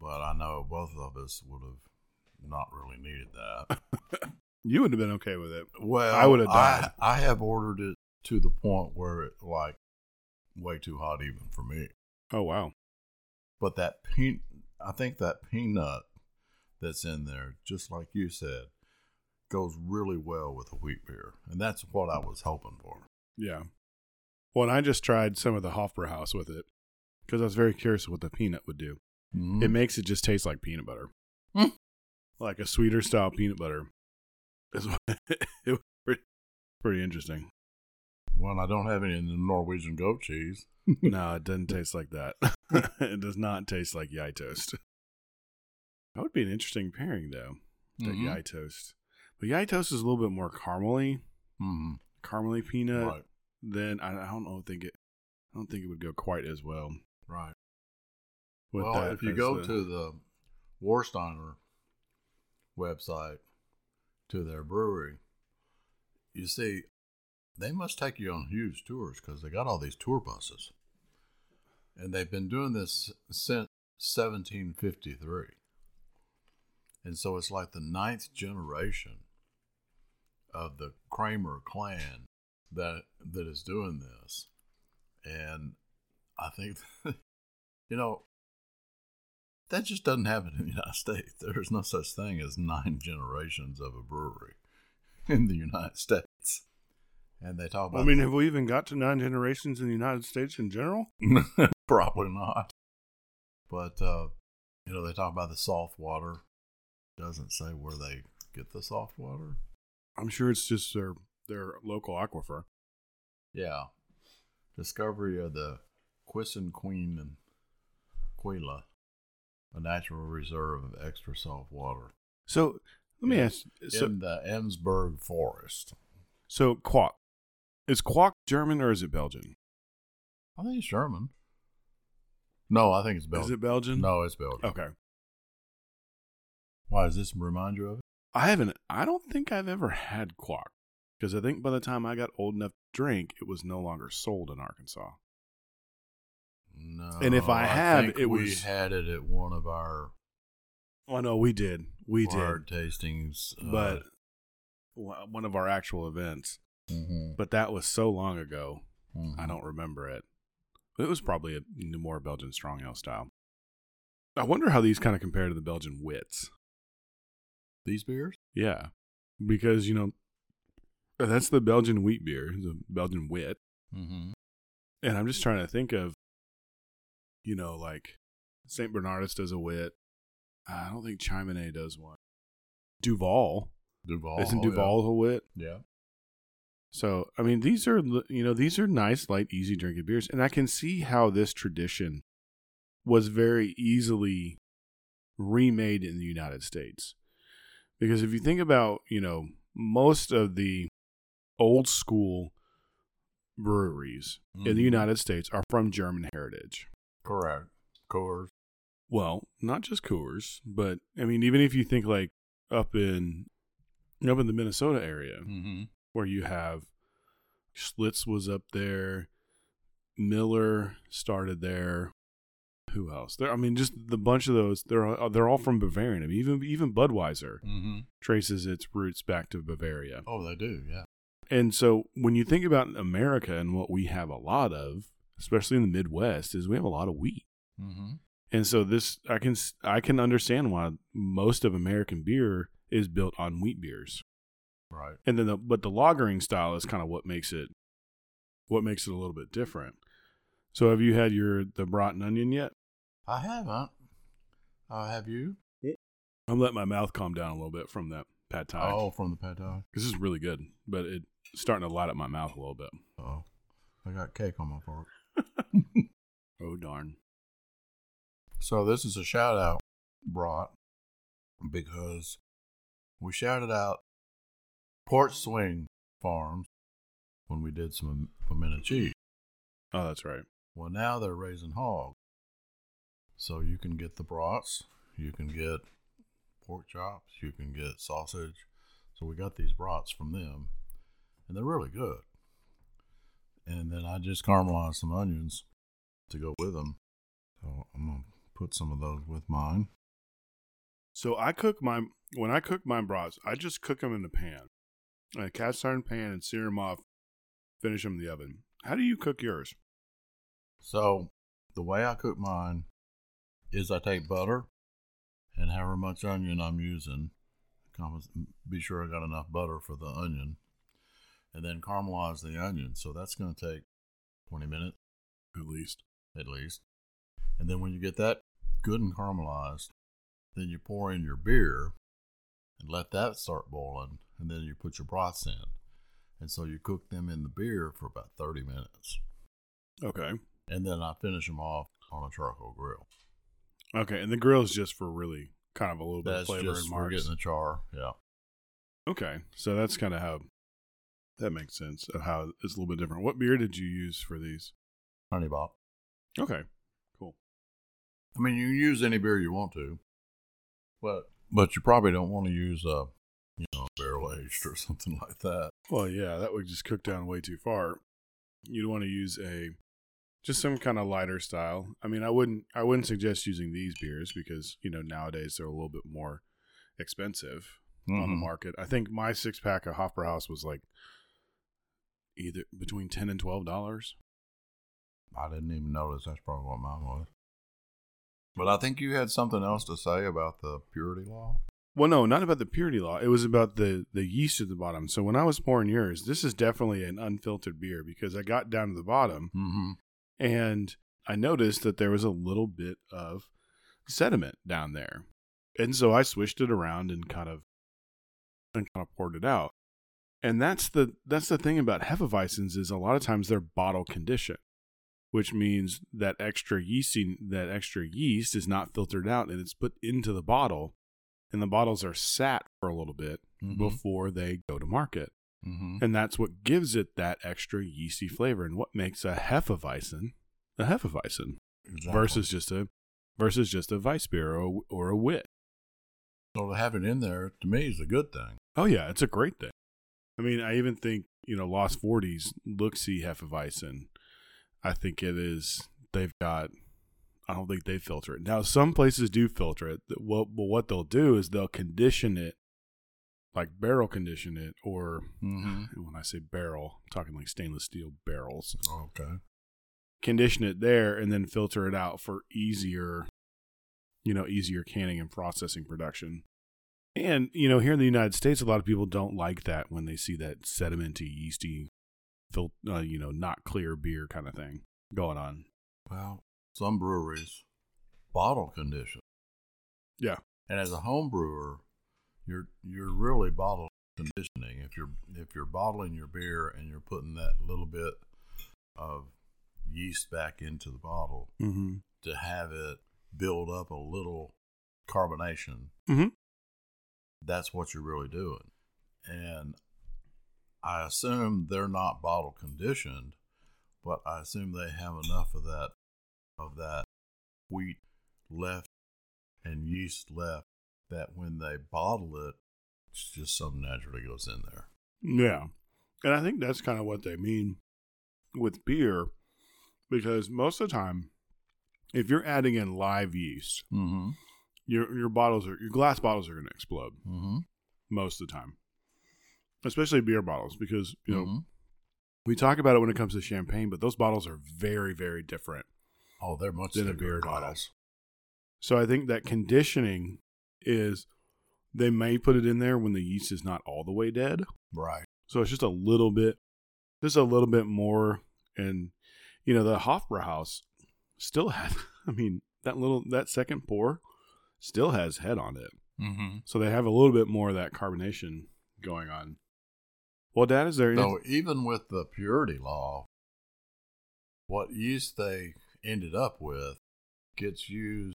But I know both of us would have not really needed that. *laughs* You would have been okay with it. Well, I would have died. I, I have ordered it to the point where it like way too hot even for me. Oh wow, But that peanut, I think that peanut that's in there, just like you said, goes really well with a wheat beer, and that's what I was hoping for. yeah. Well, and I just tried some of the Hofbrauhaus with it because I was very curious what the peanut would do. Mhm. It makes it just taste like peanut butter, Mm. like a sweeter style peanut butter. Is *laughs* it was pretty, pretty interesting. well, I don't have any in the Norwegian goat cheese. *laughs* *laughs* no, it doesn't taste like that. it does not taste like gjetost. That would be an interesting pairing, though. That Mhm. gjetost, but gjetost is a little bit more caramely, Mhm. caramely peanut. Right, Then I, I don't know. Think it. I don't think it would go quite as well. With well, that if you go the- to the Warsteiner website to their brewery, you see they must take you on huge tours because they got all these tour buses, and they've been doing this since 1753, and so it's like the ninth generation of the Cramer clan that that is doing this, and I think *laughs* you know that just doesn't happen in the United States. There's no such thing as nine generations of a brewery in the United States. And they talk about I mean, have we even got to nine generations in the United States in general? *laughs* probably not. But uh, you know, they talk about the soft water. Doesn't say where they get the soft water. I'm sure it's just their their local aquifer. Yeah. Discovery of the Quisson Queen and Quila, a natural reserve of extra soft water So let me Yeah. ask. So, in the Arnsberg Forest. so Kwak is Kwak German or is it Belgian? I think it's German. No, I think it's Belgian. Is it Belgian? No, it's Belgian. Okay. Why does this remind you of it? I haven't. I don't think I've ever had Kwak because I think by the time I got old enough to drink, it was no longer sold in Arkansas. No. And if I have, think it we was- had it at one of our Oh no, we did. We did. tastings. uh, But one of our actual events. mhm, But that was so long ago. mhm. I don't remember it. It was probably a more Belgian strong ale style. I wonder how these kind of compare to the Belgian wits. these beers. Yeah, because you know that's the Belgian wheat beer, the Belgian wit, Mm-hmm. and I'm just trying to think of, you know, like Saint Bernardus does a wit. I don't think Chimay does one. Duvel. Duvel. Isn't oh, yeah. Duvel a wit? Yeah. So, I mean, these are you know these are nice, light, easy drinking beers, and I can see how this tradition was very easily remade in the United States. Because if you think about, you know, most of the old school breweries in the Mhm. United States are from German heritage. Correct. Coors. Well, not just Coors, but I mean, even if you think like up in up in the Minnesota area, Mm-hmm. where you have Schlitz was up there, Miller started there. Who else? There, I mean, just the bunch of those. They're all, they're all from Bavarian. I mean, even even Budweiser Mm-hmm. traces its roots back to Bavaria. Oh, they do. Yeah. And so when you think about America and what we have a lot of, especially in the Midwest, is we have a lot of wheat. Mm-hmm. And so this I can I can understand why most of American beer is built on wheat beers. Right. And then the but the lagering style is kind of what makes it what makes it a little bit different. So have you had your the brat and onion yet? I haven't. Uh, have you? I'm letting my mouth calm down a little bit from that pad thai. Oh, from the pad thai. This is really good, but it's starting to light up my mouth a little bit. Oh, I got cake on my fork. *laughs* Oh darn. So this is a shout out brought because we shouted out Port Swing Farms when we did some pimento cheese. Oh, that's right. Well, now they're raising hogs. So you can get the brats, you can get pork chops, you can get sausage. So we got these brats from them, and they're really good. And then I just caramelized some onions to go with them. So I'm to put some of those with mine. So I cook my when I cook my brats, I just cook them in the pan, a cast iron pan, and sear them off. Finish them in the oven. How do you cook yours? So the way I cook mine is I take butter and however much onion I'm using, be sure I got enough butter for the onion, and then caramelize the onion. So that's going to take 20 minutes At least. at least. And then when you get that good and caramelized, then you pour in your beer and let that start boiling, and then you put your broths in. And so you cook them in the beer for about 30 minutes. Okay. And then I finish them off on a charcoal grill. Okay, and the grill is just for really kind of a little bit That's of flavor just and for marks. getting the char. Yeah. Okay, so that's kind of how that makes sense of how it's a little bit different. What beer did you use for these? Honey Bop. Okay, cool. I mean, you can use any beer you want to, but but you probably don't want to use a you know barrel aged or *laughs* something like that. Well, yeah, that would just cook down way too far. You'd want to use a just some kind of lighter style. I mean, I wouldn't I wouldn't suggest using these beers because you know nowadays they're a little bit more expensive on the Mhm. market. I think my six pack of Hofbrauhaus was like either between ten and twelve dollars. I didn't even notice. That's probably what mine was. But I think you had something else to say about the purity law. Well, no, not about the purity law. It was about the the yeast at the bottom. So when I was pouring yours, this is definitely an unfiltered beer because I got down to the bottom Mm-hmm. and I noticed that there was a little bit of sediment down there. And so I swished it around and kind of and kind of poured it out. And that's the that's the thing about Hefeweizens is a lot of times they're bottle conditioned, which means that extra yeasting that extra yeast is not filtered out and it's put into the bottle and the bottles are sat for a little bit Mhm. before they go to market. Mm-hmm. And that's what gives it that extra yeasty flavor and what makes a Hefeweizen a Hefeweizen Exactly. versus just a versus just a Weiss beer or, or a wit. so to have it in there to me is a good thing. Oh yeah, it's a great thing. I mean, I even think you know Lost Forties look see Hefeweizen. I think it is. They've got. I don't think they filter it now. Some places do filter it. Well, but what they'll do is they'll condition it, like barrel condition it, or Mm-hmm. *sighs* when I say barrel, I'm talking like stainless steel barrels. Okay. Condition it there and then filter it out for easier, you know, easier canning and processing production. And, you know, here in the United States, a lot of people don't like that when they see that sedimenty, yeasty, fil- uh, you know, not clear beer kind of thing going on. Well, some breweries bottle condition. Yeah. And as a home brewer, you're you're really bottle conditioning. If you're if you're bottling your beer and you're putting that little bit of yeast back into the bottle Mm-hmm. to have it build up a little carbonation, Mhm. That's what you're really doing. And I assume they're not bottle conditioned, but I assume they have enough of that of that wheat left and yeast left that when they bottle it, it's just something naturally goes in there. Yeah. And I think that's kind of what they mean with beer because most of the time, if you're adding in live yeast, Mm-hmm. Your your bottles are your glass bottles are going to explode Mm-hmm. most of the time, especially beer bottles because you know Mhm. we talk about it when it comes to champagne, but those bottles are very very different. Oh, they're much Than a beer glass. bottle. So I think that conditioning is they may put it in there when the yeast is not all the way dead. Right. So it's just a little bit, just a little bit more. And, you know, the Hofbrauhaus still had, *laughs* I mean, that little, that second pour still has head on it. Mm-hmm. So they have a little bit more of that carbonation going on. Well, Dad, is there any, So even with the purity law, what yeast they ended up with gets used,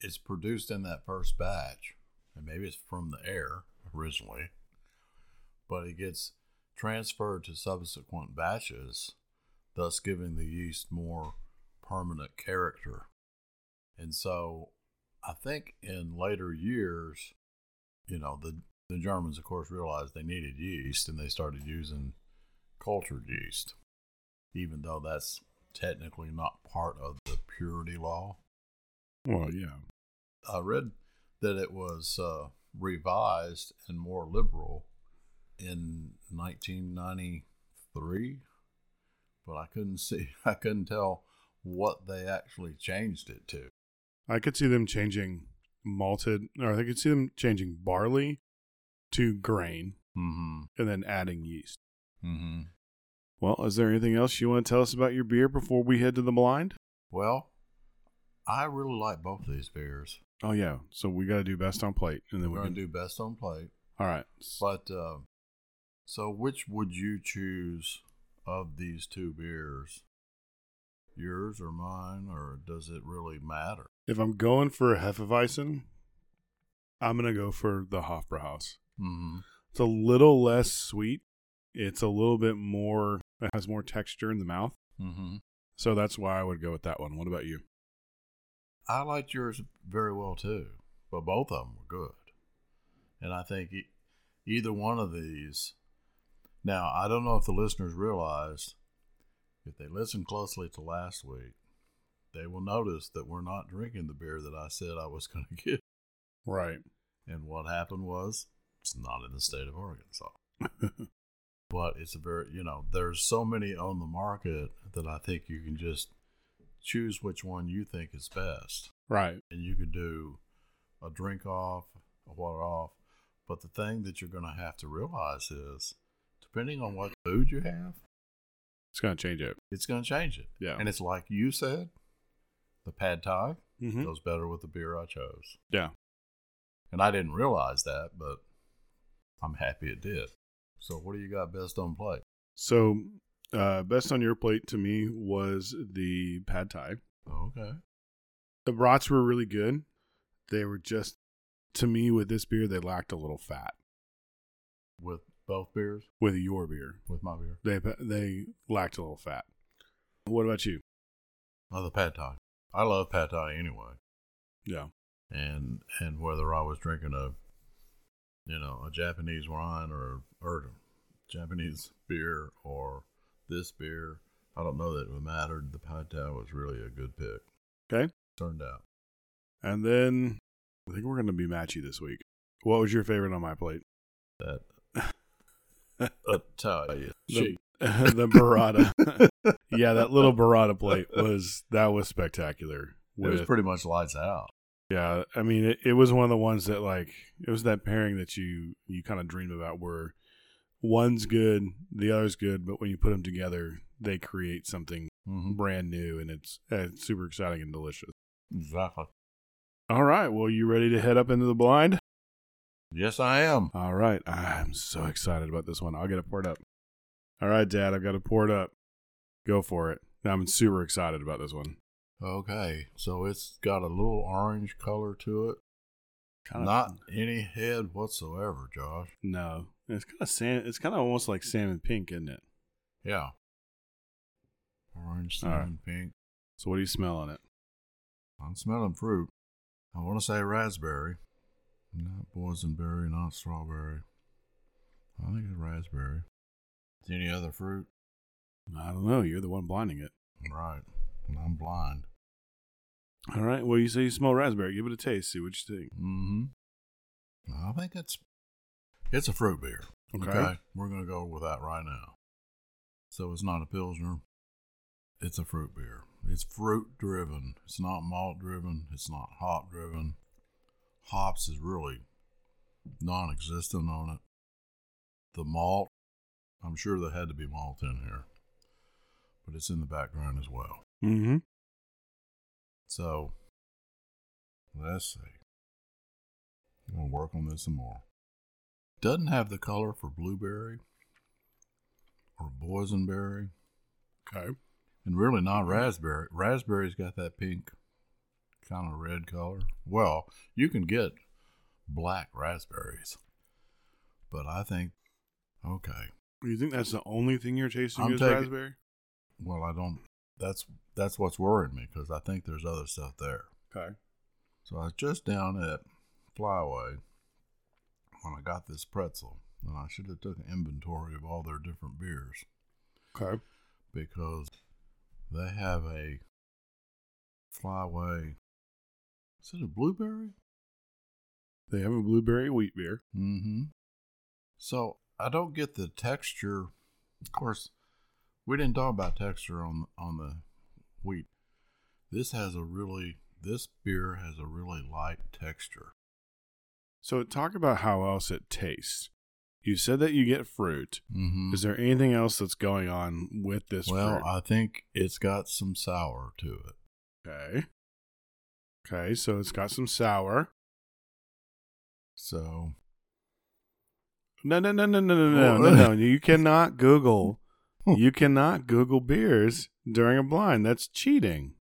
it's produced in that first batch, and maybe it's from the air originally, but it gets transferred to subsequent batches, thus giving the yeast more permanent character. And so I think in later years, you know, the the Germans, of course, realized they needed yeast and they started using cultured yeast, even though that's technically not part of the purity law. well, yeah. I read that it was uh, revised and more liberal in 1993, but I couldn't *laughs* see, I couldn't tell what they actually changed it to. I could see them changing malted, or I could see them changing barley to grain Mm-hmm. and then adding yeast. Mm-hmm. Well, is there anything else you want to tell us about your beer before we head to the blind? Well, I really like both these beers. Oh, yeah. So we got to do best on plate. And then We're we going can to do best on plate. All right. But uh, so, which would you choose of these two beers? Yours or mine, or does it really matter? If I'm going for a Hefeweizen, I'm going to go for the Hofbrauhaus. Mm-hmm. It's a little less sweet. It's a little bit more, it has more texture in the mouth. Mm-hmm. So that's why I would go with that one. What about you? I liked yours very well too, but both of them were good. And I think e- either one of these. Now, I don't know if the listeners realized, if they listened closely to last week, they will notice that we're not drinking the beer that I said I was going *laughs* to get. Right. And what happened was, it's not in the state of Arkansas. *laughs* but it's a very, you know, there's so many on the market that I think you can just choose which one you think is best. right. And you could do a drink off, a water off. But the thing that you're going to have to realize is, depending on what food you have, It's going to change it. it's going to change it. Yeah. And it's like you said, the pad thai Mm-hmm. goes better with the beer I chose. Yeah. And I didn't realize that, but I'm happy it did. So, what do you got best on plate? So, uh, best on your plate to me was the pad thai. Okay. The brats were really good. They were just, to me, with this beer, they lacked a little fat. With both beers? With your beer, With my beer? they they lacked a little fat. What about you? Oh, the pad thai. I love pad thai anyway. Yeah. And and whether I was drinking a, you know, a Japanese wine or or Japanese *laughs* beer or this beer, I don't know that it mattered. The pad thai was really a good pick. Okay. Turned out. And then I think we're going to be matchy this week. What was your favorite on my plate? That *laughs* Italian The. *laughs* the burrata. *laughs* yeah, that little burrata plate was that was spectacular. It was pretty much lights out. Yeah, I mean, it, it was one of the ones that like it was that pairing that you you kind of dream about, where one's good, the other's good, but when you put them together, they create something Mm-hmm. brand new, and it's, uh, it's super exciting and delicious. Exactly. All right, well, you ready to head up into the blind? Yes, I am. All right. I'm so excited about this one. I'll get it poured up. All right, Dad, I've got to pour it poured up. Go for it. I'm super excited about this one. Okay, so it's got a little orange color to it. Kinda, Not any head whatsoever, Josh. No. It's kind of sand. It's kind of almost like salmon pink, isn't it? Yeah. Orange, All right. salmon, pink. So what do you smell on it? I'm smelling fruit. I want to say raspberry. Not boysenberry, not strawberry. I think it's raspberry. Any other fruit? I don't know. You're the one blinding it. Right. And I'm blind. All right. Well, you say you smell raspberry. Give it a taste. See what you think. Mm-hmm. I think it's it's a fruit beer. Okay. We're gonna go with that right now. So it's not a pilsner. It's a fruit beer. It's fruit driven. It's not malt driven. It's not hop driven. Hops is really non existent on it. The malt, I'm sure there had to be malt in here. But it's in the background as well. Mm-hmm. So let's see. I'm gonna work on this some more. Doesn't have the color for blueberry or boysenberry, Okay. and really not raspberry. Raspberry's got that pink kind of red color. Well, you can get black raspberries, but I think okay. You think that's the only thing you're tasting I'm is taking- raspberry? Well, I don't. That's that's what's worrying me because I think there's other stuff there. Okay. So I was just down at Flyway when I got this pretzel, and I should have took an inventory of all their different beers Okay. because they have a Flyway. Is it a blueberry? They have a blueberry wheat beer. Mm-hmm. So I don't get the texture. Of course, we didn't talk about texture on on the wheat. This has a really this beer has a really light texture. So talk about how else it tastes. You said that you get fruit. Mm-hmm. Is there anything else that's going on with this Well, fruit? I think it's got some sour to it. okay. Okay, so it's got some sour. So No, no, no, no, no, no, no, no, *laughs* no. You cannot Google. *laughs* You cannot Google beers during a blind. That's cheating.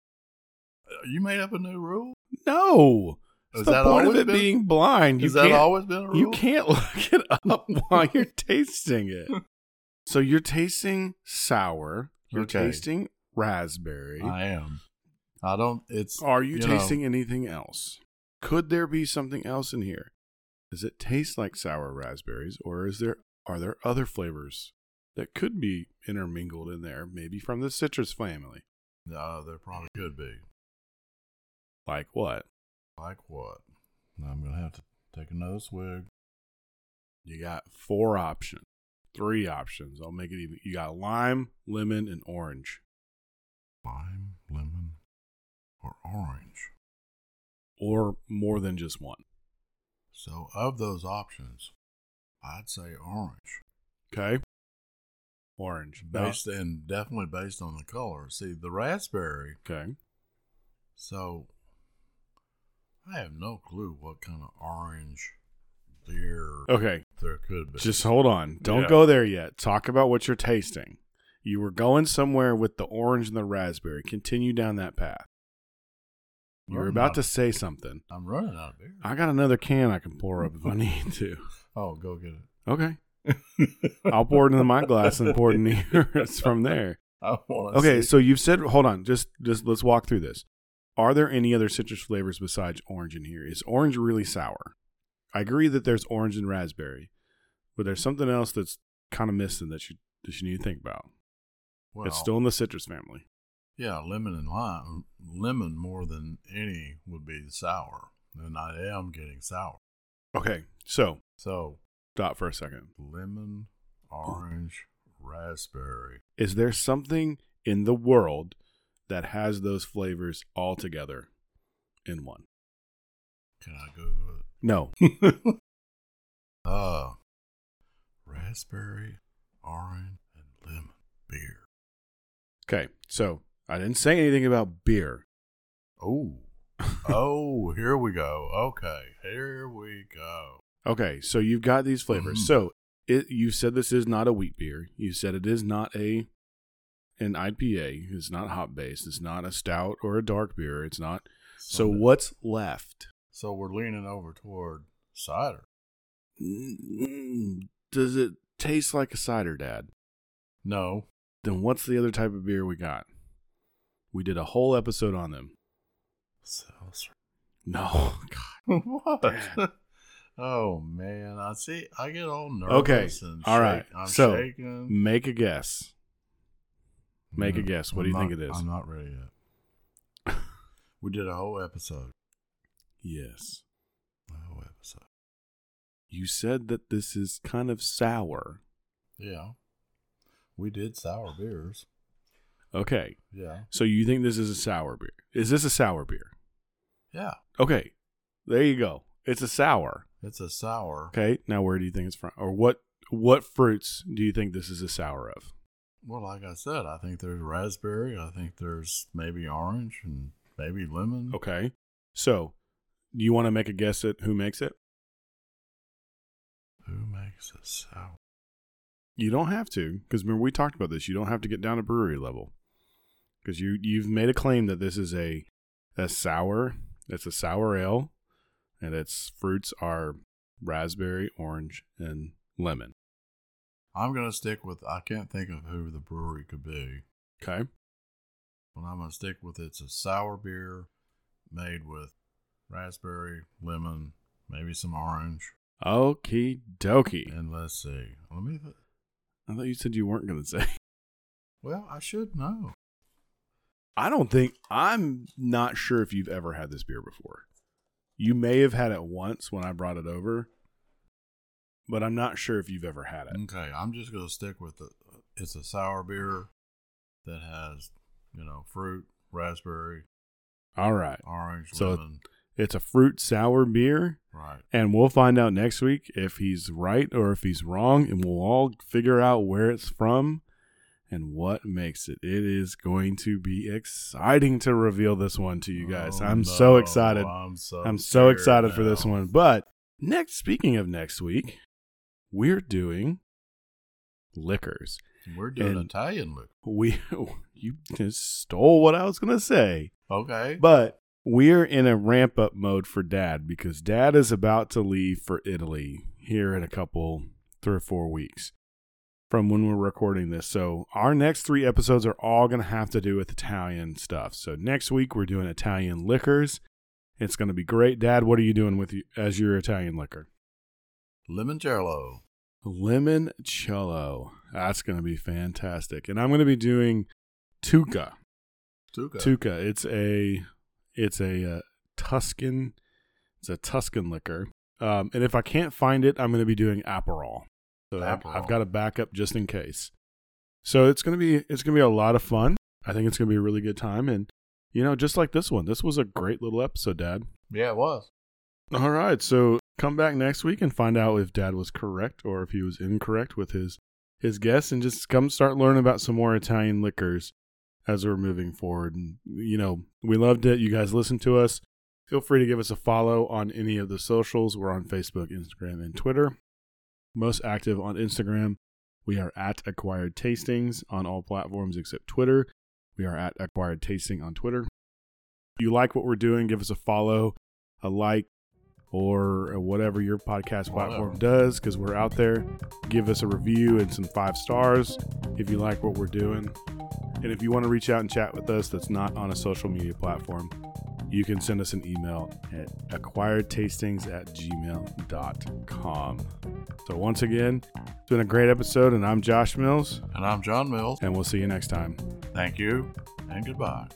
uh, you made up a new rule. No. Is the that point of it been- being blind. Has that always been a rule? you can't *laughs* look it up while you're tasting it. So you're tasting sour. You're Okay. tasting raspberry. I am. I don't. It's. Are you, you know- tasting anything else? Could there be something else in here? Does it taste like sour raspberries, or is there are there other flavors that could be intermingled in there, maybe from the citrus family? Uh, there probably could be. Like what? Like what? I'm gonna have to take another swig. You got four options, three options. I'll make it even. You got lime, lemon, and orange, Lime, lemon, or orange. or more than just one. So of those options, I'd say orange. Okay. Orange. Based and definitely based on the color. See the raspberry. okay. So I have no clue what kind of orange beer Okay. there could be. Just hold on. Don't Yeah. go there yet. Talk about what you're tasting. You were going somewhere with the orange and the raspberry. Continue down that path. You were Running about to say something. I'm running out of beer. I got another can I can pour up if I need to. *laughs* Oh, go get it. Okay. *laughs* I'll pour it into my glass and pour it in yours *laughs* from there. Okay, see. so you've said hold on, just just let's walk through this. Are there any other citrus flavors besides orange in here? Is orange really sour? I agree that there's orange and raspberry, but there's something else that's kind of missing that you that you need to think about. well, it's still in the citrus family. Yeah, lemon and lime. Lemon more than any would be sour, and I am getting sour. Okay, so So stop for a second. lemon, orange, raspberry. Is there something in the world that has those flavors all together in one? Can I Google it? No. *laughs* uh, raspberry, orange, and lemon beer. Okay, so I didn't say anything about beer. Oh, *laughs* oh, here we go. Okay, here we go. Okay, so you've got these flavors. Mhm. So it, you said this is not a wheat beer. You said it is not a an IPA. It's not hop based. It's not a stout or a dark beer. It's not. So that- what's left? So we're leaning over toward cider. Mm, Does it taste like a cider, Dad? No. Then what's the other type of beer we got? We did a whole episode on them. No. *laughs* God. what? *laughs* oh man, I see. I get all nervous. Okay, And all right. I'm So, shaking. Make a guess. make a mm, guess. What do I'm you think not- it is? I'm not ready yet. *laughs* we did a whole episode. Yes. A whole episode. You said that this is kind of sour. Yeah. We did sour beers. Okay. Yeah. So you think this is a sour beer? Is this a sour beer? Yeah. Okay. There you go. It's a sour. It's a sour. Okay. Now where do you think it's from? Or what what fruits do you think this is a sour of? Well, like I said, I think there's raspberry. I think there's maybe orange and maybe lemon. Okay. So, do you want to make a guess at who makes it? Who makes a sour? You don't have to, because remember we talked about this. You don't have to get down to brewery level, because you you've made a claim that this is a a sour. It's a sour ale, and its fruits are raspberry, orange, and lemon. I'm gonna stick with. I can't think of who the brewery could be, Okay. but I'm gonna stick with. It's a sour beer made with raspberry, lemon, maybe some orange, Okie dokie. and let's see. Let me. Th- I thought you said you weren't going *laughs* to say. well, I should know. I don't think I'm not sure if you've ever had this beer before. You may have had it once when I brought it over, but I'm not sure if you've ever had it. Okay, I'm just gonna stick with it. It's a sour beer that has, you know, fruit, raspberry, All right. orange, So- lemon. It's a fruit sour beer, Right. and we'll find out next week if he's right or if he's wrong, and we'll all figure out where it's from and what makes it. It is going to be exciting to reveal this one to you guys. Oh, I'm so excited. I'm so. I'm so excited for this one. But next, speaking of next week, we're doing liquors. We're doing and- Italian liquor. We *laughs* you just stole what I was gonna say, Okay. but we're in a ramp up mode for Dad because Dad is about to leave for Italy here in a couple, three or four weeks from when we're recording this. So our next three episodes are all gonna have to do with Italian stuff. So next week we're doing Italian liquors. It's gonna be great. Dad, what are you doing with you as your Italian liquor? Limoncello. Limoncello. That's going to be fantastic. And I'm going to be doing Tuaca. Tuaca. Tuaca. It's a it's a uh, Tuscan it's a Tuscan liquor. Um, and if I can't find it, I'm going to be doing Aperol. So I've- got a backup just in case. So it's going to be it's going to be a lot of fun. I think it's going to be a really good time and you know, just like this one. This was a great little episode, Dad. Yeah, it was. All right, so come back next week and find out if Dad was correct or if he was incorrect with his his guess, and just come start learning about some more Italian liquors as we're moving forward. And you know, we loved it. You guys listen to us. Feel free to give us a follow on any of the socials. We're on Facebook, Instagram, and Twitter. Most active on Instagram. We are at Acquired Tastings on all platforms except Twitter. We are at Acquired Tasting on Twitter. If you like what we're doing, give us a follow, a like, or whatever your podcast platform does because we're out there. Give us a review and some five stars if you like what we're doing. And if you want to reach out and chat with us that's not on a social media platform, you can send us an email at acquiredtastings at gmail.com. So, once again, it's been a great episode, and I'm Josh Mills, And I'm John Mills. and we'll see you next time. Thank you and goodbye.